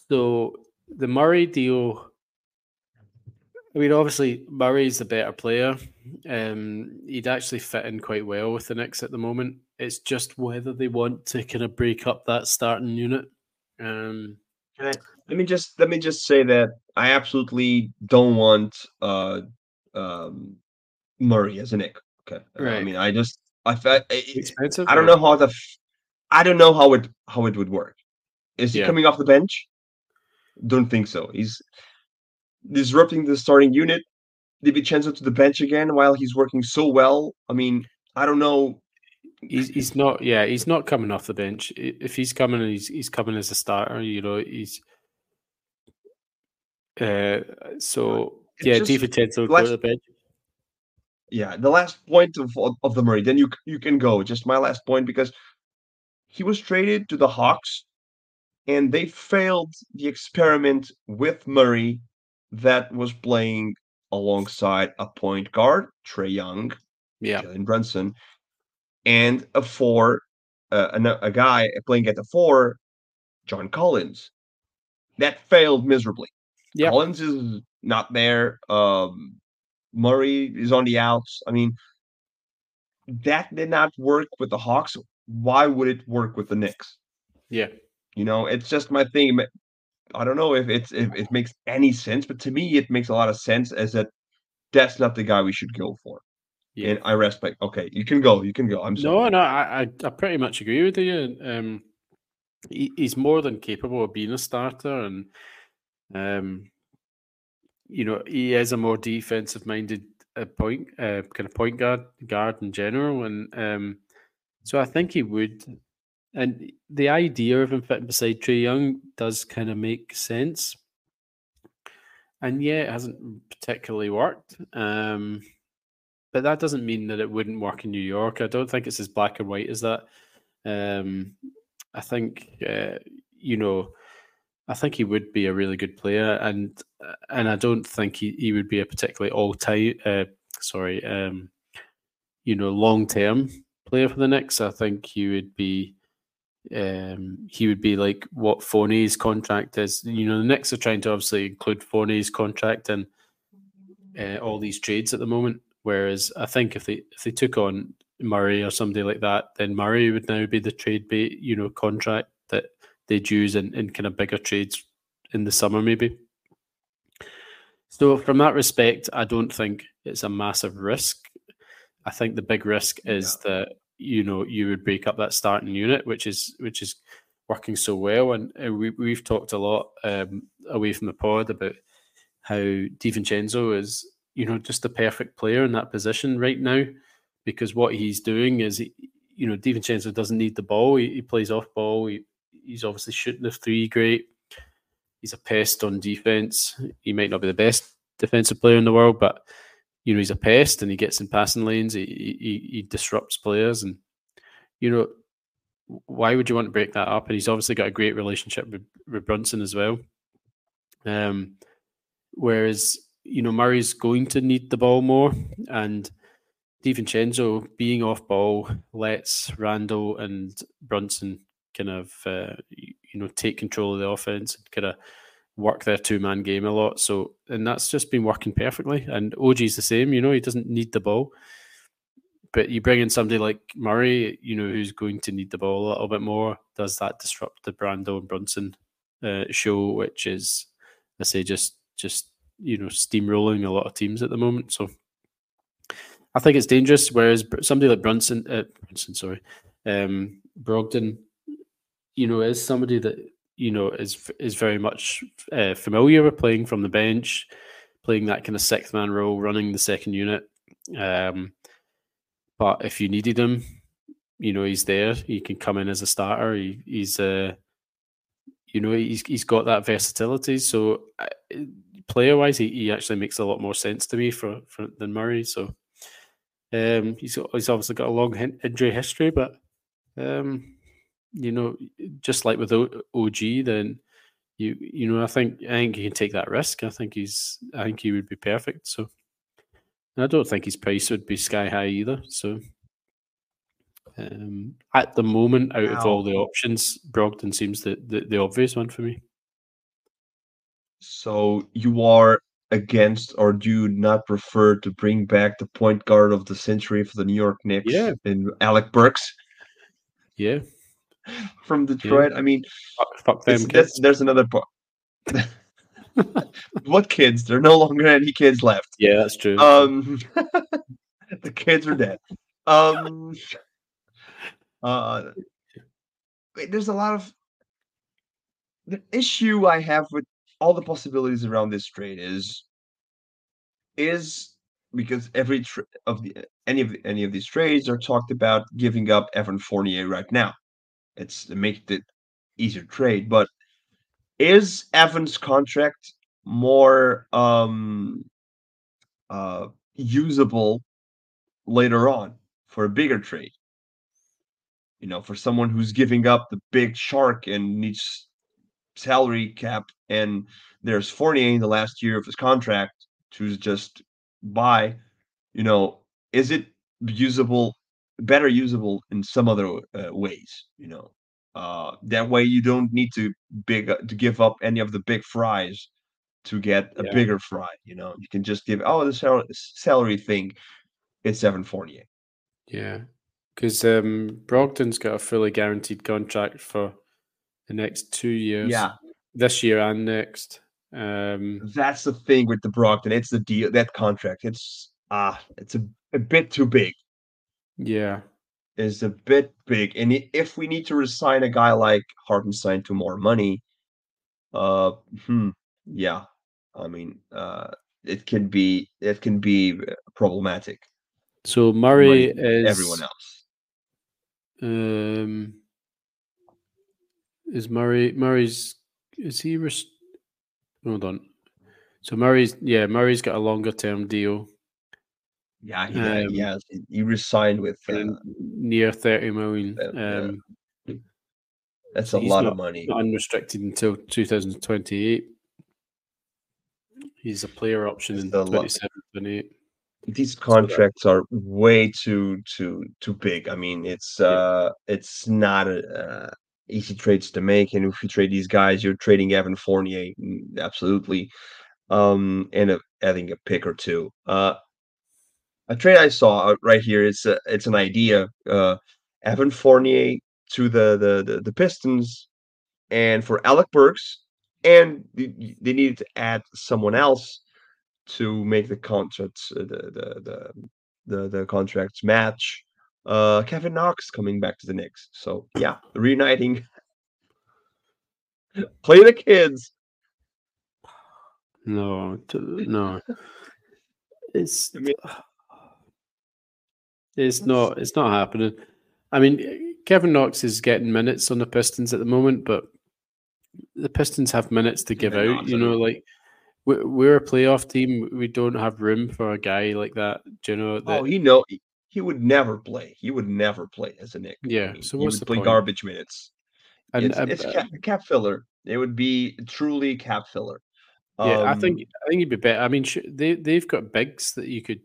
Speaker 2: so the Murray deal. I mean, obviously Murray's the better player. Um, he'd actually fit in quite well with the Knicks at the moment. It's just whether they want to kind of break up that starting unit. Um,
Speaker 1: Let me just let me just say that I absolutely don't want uh um Murray as a Knick. Okay. Uh, I mean, I just I fe- I,
Speaker 2: expensive.
Speaker 1: I don't
Speaker 2: or-
Speaker 1: know how the f- I don't know how it how it would work. Is he
Speaker 2: Yeah.
Speaker 1: coming off the bench? Don't think so. He's disrupting the starting unit. DiVincenzo to the bench again while he's working so well. I mean, I don't know.
Speaker 2: He's he's not yeah he's not coming off the bench. If he's coming, he's he's coming as a starter. You know he's. Uh, so
Speaker 1: It's
Speaker 2: yeah, DiVincenzo go to the bench.
Speaker 1: Yeah, the last point of of- the Murray. Then you you can go. Just my last point because he was traded to the Hawks, and they failed the experiment with Murray that was playing alongside a point guard, Trae Young,
Speaker 2: Yeah,
Speaker 1: Jalen Brunson, and a four, uh, a, a guy playing at the four, John Collins. That failed miserably.
Speaker 2: yeah,
Speaker 1: Collins is not there. Um, Murray is on the outs. I mean, that did not work with the Hawks. Why would it work with the Knicks?
Speaker 2: Yeah.
Speaker 1: You know, it's just my thing. I don't know if it's if it makes any sense, but to me, it makes a lot of sense as that that's not the guy we should go for. Yeah. And I respect. Okay, you can go. You can go. I'm sorry.
Speaker 2: No, no, I, I pretty much agree with you. Um, he, he's more than capable of being a starter, and um, you know, he is a more defensive minded uh, point, uh, kind of point guard guard in general, and um, so I think he would. And the idea of him fitting beside Trae Young does kind of make sense. And yeah, it hasn't particularly worked. Um, but that doesn't mean that it wouldn't work in New York. I don't think it's as black and white as that. Um, I think, uh, you know, I think he would be a really good player, and and I don't think he, he would be a particularly all time, uh, sorry, um, you know, long term player for the Knicks. I think he would be, um, he would be like what Fournier's contract is. You know, the Knicks are trying to obviously include Fournier's contract and uh, all these trades at the moment. Whereas I think if they if they took on Murray or somebody like that, then Murray would now be the trade bait, you know, contract that they'd use in, in kind of bigger trades in the summer, maybe. So, from that respect, I don't think it's a massive risk. I think the big risk is yeah. that you know you would break up that starting unit, which is which is working so well. And we we've talked a lot um, away from the pod about how Divincenzo is you know just the perfect player in that position right now because what he's doing is he, you know Divincenzo doesn't need the ball. He, he plays off ball. He, he's obviously shooting the three great. He's a pest on defense. He might not be the best defensive player in the world, but you know he's a pest and he gets in passing lanes. He he, he disrupts players, and you know why would you want to break that up? And he's obviously got a great relationship with, with Brunson as well. Um, whereas you know Murray's going to need the ball more, and DiVincenzo being off ball lets Randle and Brunson kind of uh, you know take control of the offense and kind of work their two man game a lot. So and that's just been working perfectly. And OG's the same, you know, he doesn't need the ball. But you bring in somebody like Murray, you know, who's going to need the ball a little bit more. Does that disrupt the Brando and Brunson uh, show, which is, I say, just just you know, steamrolling a lot of teams at the moment. So I think it's dangerous. Whereas somebody like Brunson, uh, Brunson, sorry, um, Brogdon, you know, is somebody that you know is is very much uh, familiar with playing from the bench, playing that kind of sixth man role, running the second unit. Um, but if you needed him, you know, he's there. He can come in as a starter. He, he's uh, you know, he's he's got that versatility. So uh, player wise, he, he actually makes a lot more sense to me for, for than Murray. So um, he's he's obviously got a long injury history, but um, you know, just like with OG, then you you know, I think I think he can take that risk. I think he's I think he would be perfect. So I don't think his price would be sky high either. So um, at the moment, out of all the options, Brogdon seems the, the, the obvious one for me.
Speaker 1: So you are against, or do you not prefer to bring back the point guard of the century for the New York Knicks
Speaker 2: yeah.
Speaker 1: in Alec Burks?
Speaker 2: Yeah,
Speaker 1: from Detroit. Yeah. I mean,
Speaker 2: fuck, fuck them kids.
Speaker 1: There's another part. what kids? There are no longer any kids left.
Speaker 2: Yeah, that's true.
Speaker 1: Um, the kids are dead. Um, uh, there's a lot of the issue I have with all the possibilities around this trade is is because every tra- of the any of the, any of these trades are talked about giving up Evan Fournier right now. It's it makes it easier to trade, but is Evan's contract more um uh usable later on for a bigger trade? You know, for someone who's giving up the big shark and needs salary cap, and there's Fournier in the last year of his contract to just buy. You know, is it usable better usable in some other uh, ways you know uh, that way you don't need to big uh, to give up any of the big fries to get a yeah. bigger fry you know you can just give oh the salary, salary thing it's Evan Fournier
Speaker 2: Yeah, because um, Brogdon's got a fully guaranteed contract for the next two years.
Speaker 1: Yeah,
Speaker 2: this year and next. Um,
Speaker 1: That's the thing with the Brogdon. It's the deal that contract. It's ah, it's a, a bit too big.
Speaker 2: Yeah,
Speaker 1: Is a bit big. And if we need to resign a guy like Hartenstein to more money, uh, hmm, yeah. I mean, uh, it can be it can be uh, problematic.
Speaker 2: so Murray is
Speaker 1: everyone else.
Speaker 2: Um, is Murray Murray's is he? Res- hold on. So Murray's yeah Murray's got a longer term deal,
Speaker 1: Yeah, he,
Speaker 2: Um,
Speaker 1: he has. He resigned with. Uh,
Speaker 2: near thirty million.
Speaker 1: uh, yeah.
Speaker 2: Um,
Speaker 1: that's a lot
Speaker 2: not-
Speaker 1: of money.
Speaker 2: unrestricted until two thousand twenty eight. He's a player option
Speaker 1: It's
Speaker 2: in
Speaker 1: a lot.
Speaker 2: 27, 28.
Speaker 1: these contracts are way too too too big. I mean, it's
Speaker 2: Yeah.
Speaker 1: uh it's not a, uh, easy trades to make, and if you trade these guys, you're trading Evan Fournier, mm, absolutely, um, and a, adding a pick or two. Uh, a trade I saw uh, right here is uh, it's an idea. Uh, Evan Fournier to the the the, the Pistons, and for Alec Burks, and they, they needed to add someone else to make the contracts uh, the the the the, the contracts match. Uh, Kevin Knox coming back to the Knicks. So yeah, reuniting. Play the kids.
Speaker 2: No, t- no. It's
Speaker 1: I mean-
Speaker 2: it's not it's not happening. I mean, Kevin Knox is getting minutes on the Pistons at the moment, but the Pistons have minutes to give out. You know, like we- we're a playoff team. We don't have room for a guy like that. Do you know that?
Speaker 1: Oh, he know he would never play. He would never play as a Knick.
Speaker 2: Yeah, so
Speaker 1: he
Speaker 2: what's
Speaker 1: would
Speaker 2: the
Speaker 1: play
Speaker 2: point?
Speaker 1: garbage minutes.
Speaker 2: and
Speaker 1: it's
Speaker 2: uh,
Speaker 1: it's
Speaker 2: uh,
Speaker 1: cap, cap filler. It would be truly cap filler.
Speaker 2: yeah, I
Speaker 1: Um,
Speaker 2: think I think he'd be better. I mean, they they've got bigs that you could.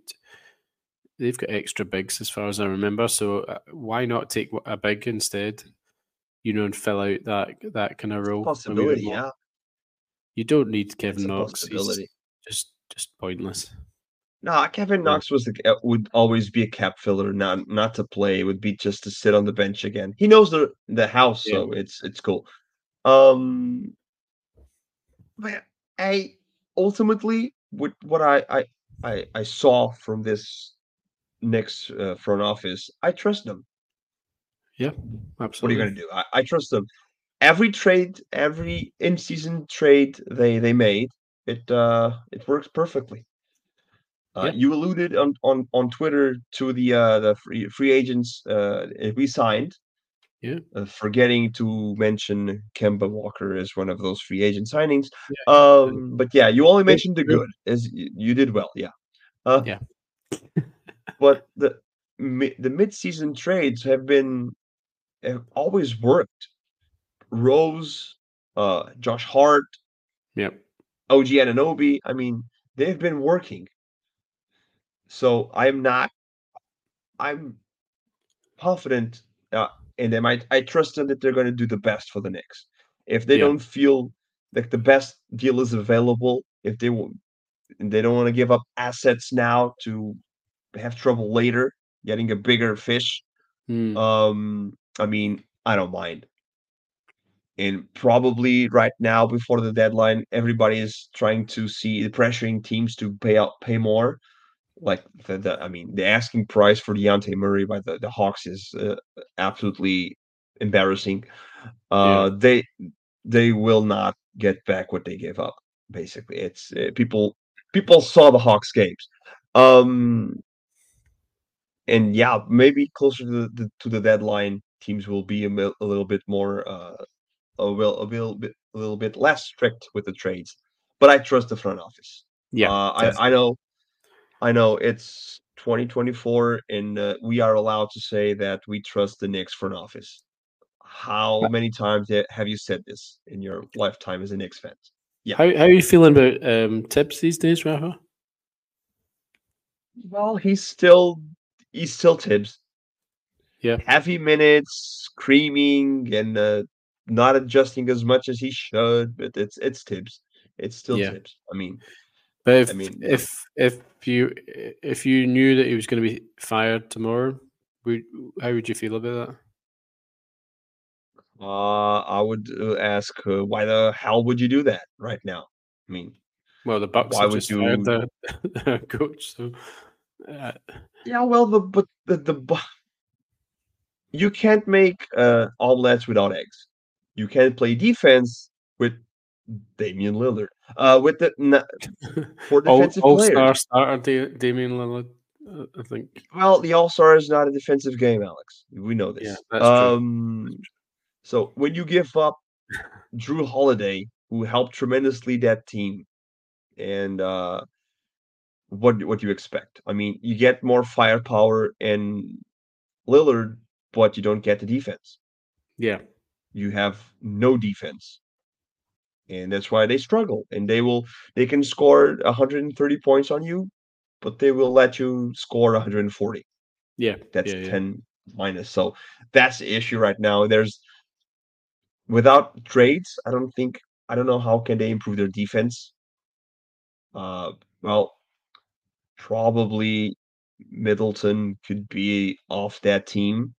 Speaker 2: They've got extra bigs as far as I remember. So uh, why not take a big instead? You know, and fill out that that kind of role.
Speaker 1: possibility. Yeah,
Speaker 2: You don't need Kevin Knox. He's just just pointless.
Speaker 1: No, Kevin Knox was the, uh, would always be a cap filler, not not to play. It would be just to sit on the bench again. He knows the the house,
Speaker 2: Yeah.
Speaker 1: so it's it's cool. Um, but I ultimately what what I I I, I saw from this next uh, front office, I trust them.
Speaker 2: Yeah, absolutely.
Speaker 1: What are you gonna do? I, I trust them. Every trade, every in season trade they they made, it uh it works perfectly. Uh,
Speaker 2: Yeah.
Speaker 1: You alluded on, on, on Twitter to the uh, the free, free agents uh, we signed.
Speaker 2: Yeah.
Speaker 1: Uh, forgetting to mention Kemba Walker as one of those free agent signings.
Speaker 2: Yeah.
Speaker 1: Um, but yeah, you only mentioned the good. As you, you did well, yeah. Uh,
Speaker 2: Yeah.
Speaker 1: But the mi- the mid season trades have been have always worked. Rose, uh, Josh Hart,
Speaker 2: Yep.
Speaker 1: OG Anunoby. I mean, they've been working. So I'm not. I'm confident uh, in them. I I trust them that they're going to do the best for the Knicks. If they
Speaker 2: Yeah.
Speaker 1: don't feel like the best deal is available, if they will, they don't want to give up assets now to have trouble later getting a bigger fish.
Speaker 2: Hmm.
Speaker 1: Um, I mean, I don't mind. And probably right now, before the deadline, everybody is trying to see the pressuring teams to pay out, pay more. Like the, the I mean, the asking price for Dejounte Murray by the, the Hawks is uh, absolutely embarrassing. Uh, they they will not get back what they gave up. Basically, it's uh, people people saw the Hawks games. Um, and yeah, maybe closer to the, the to the deadline, teams will be a, mil- a little bit more uh a, will, a little bit a little bit less strict with the trades. But I trust the front office.
Speaker 2: Yeah.
Speaker 1: uh. I I know, I know it's 2024, and uh, we are allowed to say that we trust the Knicks front office. How many times have you said this in your lifetime as a Knicks fan? Yeah.
Speaker 2: How how are you feeling about um, Thibs these days, Rafa?
Speaker 1: Well, he's still he's still Thibs.
Speaker 2: Yeah.
Speaker 1: Heavy minutes, screaming, and uh, not adjusting as much as he should. But it's it's Thibs. It's still
Speaker 2: Yeah.
Speaker 1: Thibs. I mean,
Speaker 2: But if
Speaker 1: mean,
Speaker 2: if if you if you knew that he was going to be fired tomorrow, Would, how would you feel about that?
Speaker 1: Uh, I would uh, ask, uh, why the hell would you do that right now? I mean,
Speaker 2: well, the Bucks
Speaker 1: why would
Speaker 2: just
Speaker 1: you?
Speaker 2: fired the, the coach, so uh,
Speaker 1: Yeah, well, the but the the you can't make uh, omelets without eggs. You can't play defense with Damian Lillard. Uh, with the n- for
Speaker 2: all
Speaker 1: defensive
Speaker 2: all
Speaker 1: players.
Speaker 2: star starter Da- Damian Lillard. uh, I think.
Speaker 1: Well, the All Star is not a defensive game, Alex. We know this.
Speaker 2: Yeah, that's true.
Speaker 1: um, so when you give up Jrue Holiday, who helped tremendously that team, and uh, what what do you expect? I mean, you get more firepower in Lillard, but you don't get the defense.
Speaker 2: Yeah,
Speaker 1: You have no defense, and that's why they struggle. And they will they can score 130 points on you, but they will let you score 140.
Speaker 2: yeah,
Speaker 1: That's
Speaker 2: yeah, yeah.
Speaker 1: 10 minus. So that's the issue right now. There's without trades, I don't think I don't know how can they improve their defense. Uh well, probably Middleton could be off that team.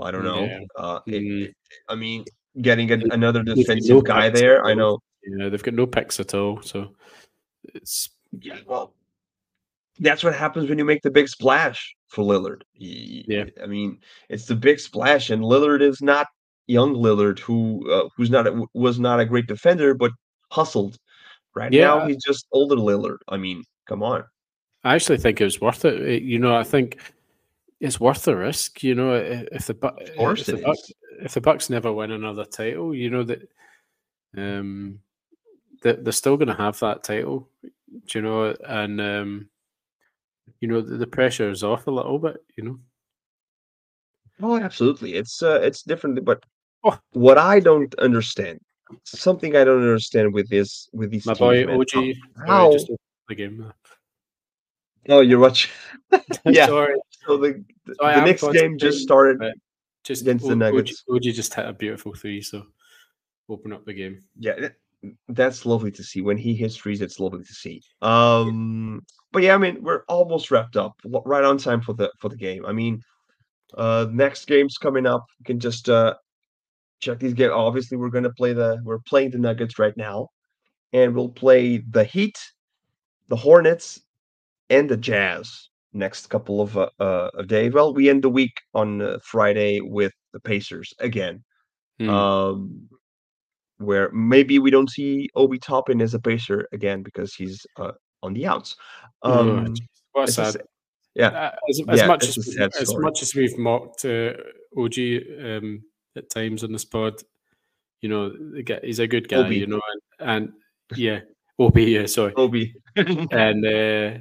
Speaker 1: I don't know.
Speaker 2: Yeah.
Speaker 1: Uh it-
Speaker 2: Mm.
Speaker 1: I mean, getting a, another defensive
Speaker 2: no
Speaker 1: guy there, I know.
Speaker 2: Yeah, they've got no picks at all, so it's
Speaker 1: Yeah, well, that's what happens when you make the big splash for Lillard.
Speaker 2: Yeah.
Speaker 1: I mean, it's the big splash, and Lillard is not young Lillard, who uh, who's not a, was not a great defender, but hustled. Right now, he's just older Lillard. I mean, come on.
Speaker 2: I actually think it was worth it. You know, I think it's worth the risk. You know, if the Bu-
Speaker 1: Of course
Speaker 2: if the Bucks, if the Bucks never win another title, you know that um that they're still going to have that title. Do you know? And um you know the, the pressure is off a little bit. You know.
Speaker 1: Oh, absolutely. It's uh, it's different, but
Speaker 2: Oh.
Speaker 1: what I don't understand, something I don't understand with this with these
Speaker 2: My boy OG,
Speaker 1: how- how?
Speaker 2: The game.
Speaker 1: Oh, you're watching. yeah.
Speaker 2: sorry,
Speaker 1: So the the,
Speaker 2: So
Speaker 1: the next game just started.
Speaker 2: just
Speaker 1: against the
Speaker 2: O-
Speaker 1: Nuggets.
Speaker 2: Would you, just hit a beautiful three, so open up the game.
Speaker 1: Yeah, that's lovely to see. When he hits threes, it's lovely to see. Um, but yeah, I mean, we're almost wrapped up, right on time for the for the game. I mean, uh, next game's coming up. You can just uh check these games. Obviously, we're gonna play the we're playing the Nuggets right now, and we'll play the Heat, the Hornets, and the Jazz next couple of uh, uh of days. Well, we end the week on uh, Friday with the Pacers again
Speaker 2: Hmm.
Speaker 1: um, where maybe we don't see Obi Toppin as a pacer again because he's uh, on the outs. Um,
Speaker 2: a
Speaker 1: a
Speaker 2: sad.
Speaker 1: yeah,
Speaker 2: Uh, as, as
Speaker 1: yeah,
Speaker 2: much as as much as we've mocked uh, OG um, at times on this pod, you know, he's a good guy,
Speaker 1: Obi.
Speaker 2: you know, and, and yeah, Obi, yeah, sorry,
Speaker 1: Obi.
Speaker 2: and uh,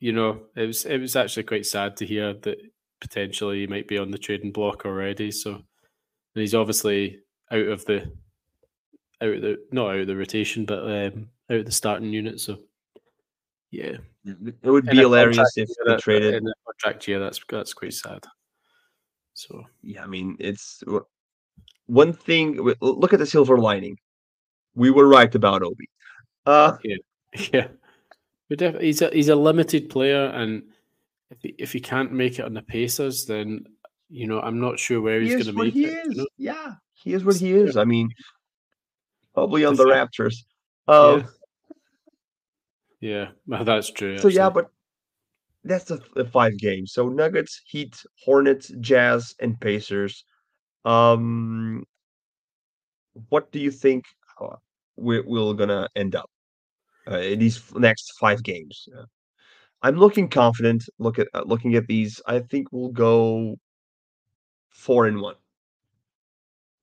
Speaker 2: you know, it was it was actually quite sad to hear that potentially he might be on the trading block already. So, and he's obviously out of the out of the not out of the rotation, but um, out of the starting unit. So, yeah,
Speaker 1: it would be hilarious if they traded.
Speaker 2: in the contract year. That's that's quite sad. So
Speaker 1: Yeah, I mean, it's one thing. Look at the silver lining. We were right about Obi. Uh,
Speaker 2: yeah, but def- he's a he's a limited player, and if he, if he can't make it on the Pacers, then you know I'm not sure where
Speaker 1: he
Speaker 2: he's going to make
Speaker 1: he
Speaker 2: it. you know?
Speaker 1: Yeah, he is what he
Speaker 2: Yeah.
Speaker 1: is. I mean, probably on
Speaker 2: The
Speaker 1: Raptors. Um,
Speaker 2: Yeah. Yeah, well, that's true.
Speaker 1: So yeah, but that's the, the five games. So Nuggets, Heat, Hornets, Jazz, and Pacers. Um, what do you think uh, we're, we're gonna end up uh, in these next five games? I'm looking confident. Look at uh, looking at these. I think we'll go four and one.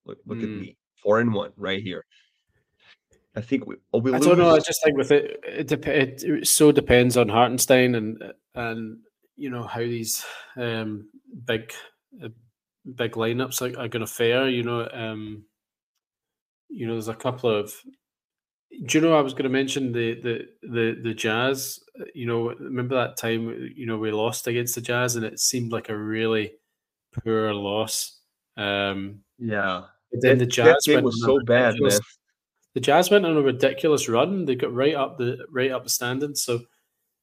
Speaker 1: Look, look at
Speaker 2: Hmm.
Speaker 1: me, four and one right here. I think we. we
Speaker 2: I don't know. I just think with it, it, dep- it, it so depends on Hartenstein and and you know how these um, big uh, big lineups are, are going to fare. You know, um, you know, there's a couple of. Do you know I was going to mention the the the the Jazz? You know, remember that time you know we lost against the Jazz and it seemed like a really poor loss. Um,
Speaker 1: yeah.
Speaker 2: but then
Speaker 1: That-
Speaker 2: the Jazz went
Speaker 1: was so bad, man.
Speaker 2: the Jazz went on a ridiculous run. They got right up the right up the standings. So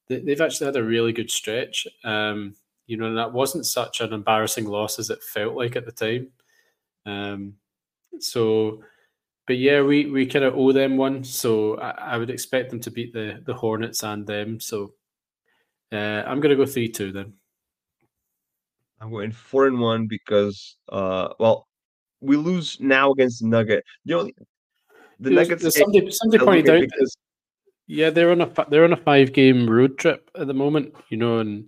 Speaker 2: they, they've actually had a really good stretch. Um, you know, and that wasn't such an embarrassing loss as it felt like at the time. Um, so, but yeah, we we kind of owe them one. So I, I, would expect them to beat the the Hornets and them. So uh, I'm going to go three two then.
Speaker 1: I'm going four and one because, uh, well, we lose now against the Nugget. The only
Speaker 2: the there's, Nuggets. There's somebody, somebody pointed out because yeah, they're on a they're on a five game road trip at the moment. You know, and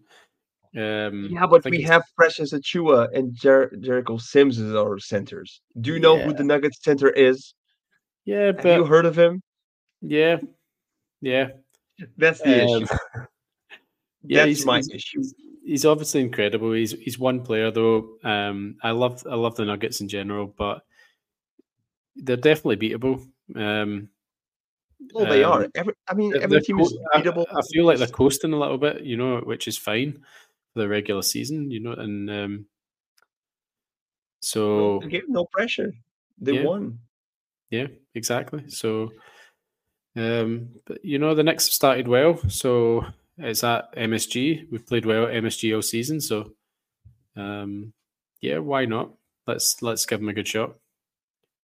Speaker 2: um,
Speaker 1: yeah, but we have Precious Achiuwa and Jer- Jericho Sims as our centers. Do you know yeah. who the Nuggets center is?
Speaker 2: Yeah, but
Speaker 1: you heard of him?
Speaker 2: Yeah, yeah.
Speaker 1: That's the um, issue.
Speaker 2: yeah, That's my he's, issue. He's obviously incredible. He's he's one player though. Um, I love I love the Nuggets in general, but they're definitely beatable. Um,
Speaker 1: well, they um, are. Every, I mean, every team is beatable.
Speaker 2: I, I, feel like they're coasting a little bit, you know, which is fine for the regular season, you know, and um, so
Speaker 1: no, no pressure. They
Speaker 2: yeah.
Speaker 1: won.
Speaker 2: Yeah, exactly. So, um, but you know, the Knicks started well, so it's at MSG. We've played well at MSG all season, so um, yeah, why not? Let's let's give them a good shot.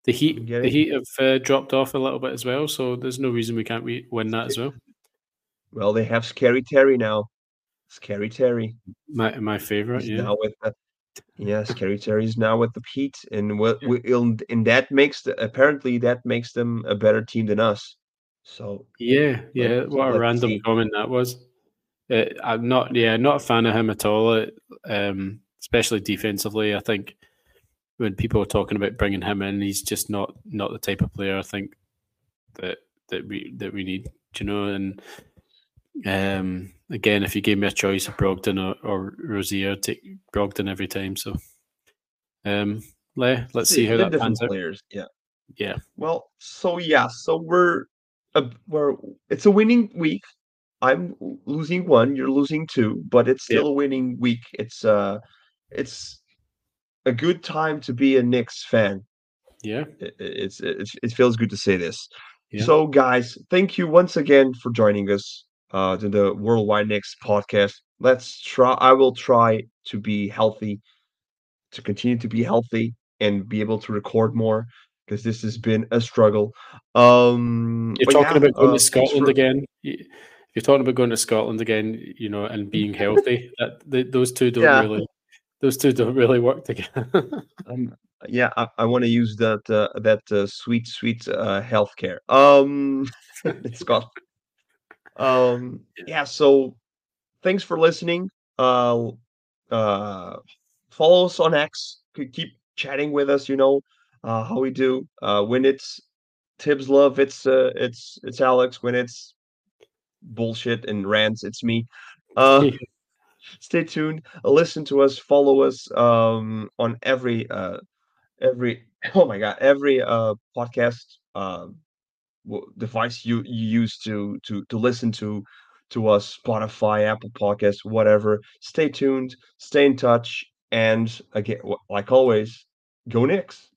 Speaker 2: The Heat, the Heat have uh, dropped off a little bit as well, so there's no reason we can't win that as well.
Speaker 1: Well, they have Scary Terry now. Scary Terry.
Speaker 2: My my favorite. He's yeah. Now
Speaker 1: with the, yeah, Scary is now with the Heat, and what and, and that makes the, apparently that makes them a better team than us. So
Speaker 2: yeah, yeah. what a random see. comment that was. Uh, I'm not, yeah, not a fan of him at all. Um, especially defensively, I think when people are talking about bringing him in, he's just not not the type of player I think that that we that we need. you know? And um, again, if you gave me a choice of Brogdon or, or Rozier, I'd take Brogdon every time. So, um, Le, let's see, how that pans
Speaker 1: players. out. Yeah,
Speaker 2: yeah.
Speaker 1: Well, so yeah, so we're uh, we're it's a winning week. I'm losing one, you're losing two, but it's still yeah. a winning week. It's uh, it's a good time to be a Knicks fan.
Speaker 2: Yeah,
Speaker 1: it, it's, it's it feels good to say this. Yeah. So, guys, thank you once again for joining us uh, to the Worldwide Knicks podcast. Let's try. I will try to be healthy, to continue to be healthy, and be able to record more because this has been a struggle. Um,
Speaker 2: You're talking yeah, about going uh, to Scotland for... again. You're talking about going to Scotland again, you know, and being healthy. that the, those two don't yeah. really, those two don't really work together.
Speaker 1: um, yeah, I, I want to use that uh, that uh, sweet, sweet uh, healthcare. Um, it's got um, yeah. So thanks for listening. Uh, uh, follow us on X. Keep chatting with us. You know uh, how we do. Uh, when it's Thibs love, it's uh, it's it's Alex. When it's bullshit and rants, it's me. Uh, stay tuned. Listen to us. Follow us um, on every uh, every oh my god every uh, podcast. Uh, device you, you use to to to listen to to us spotify apple Podcasts, whatever. Stay tuned stay in touch and again like always go Knicks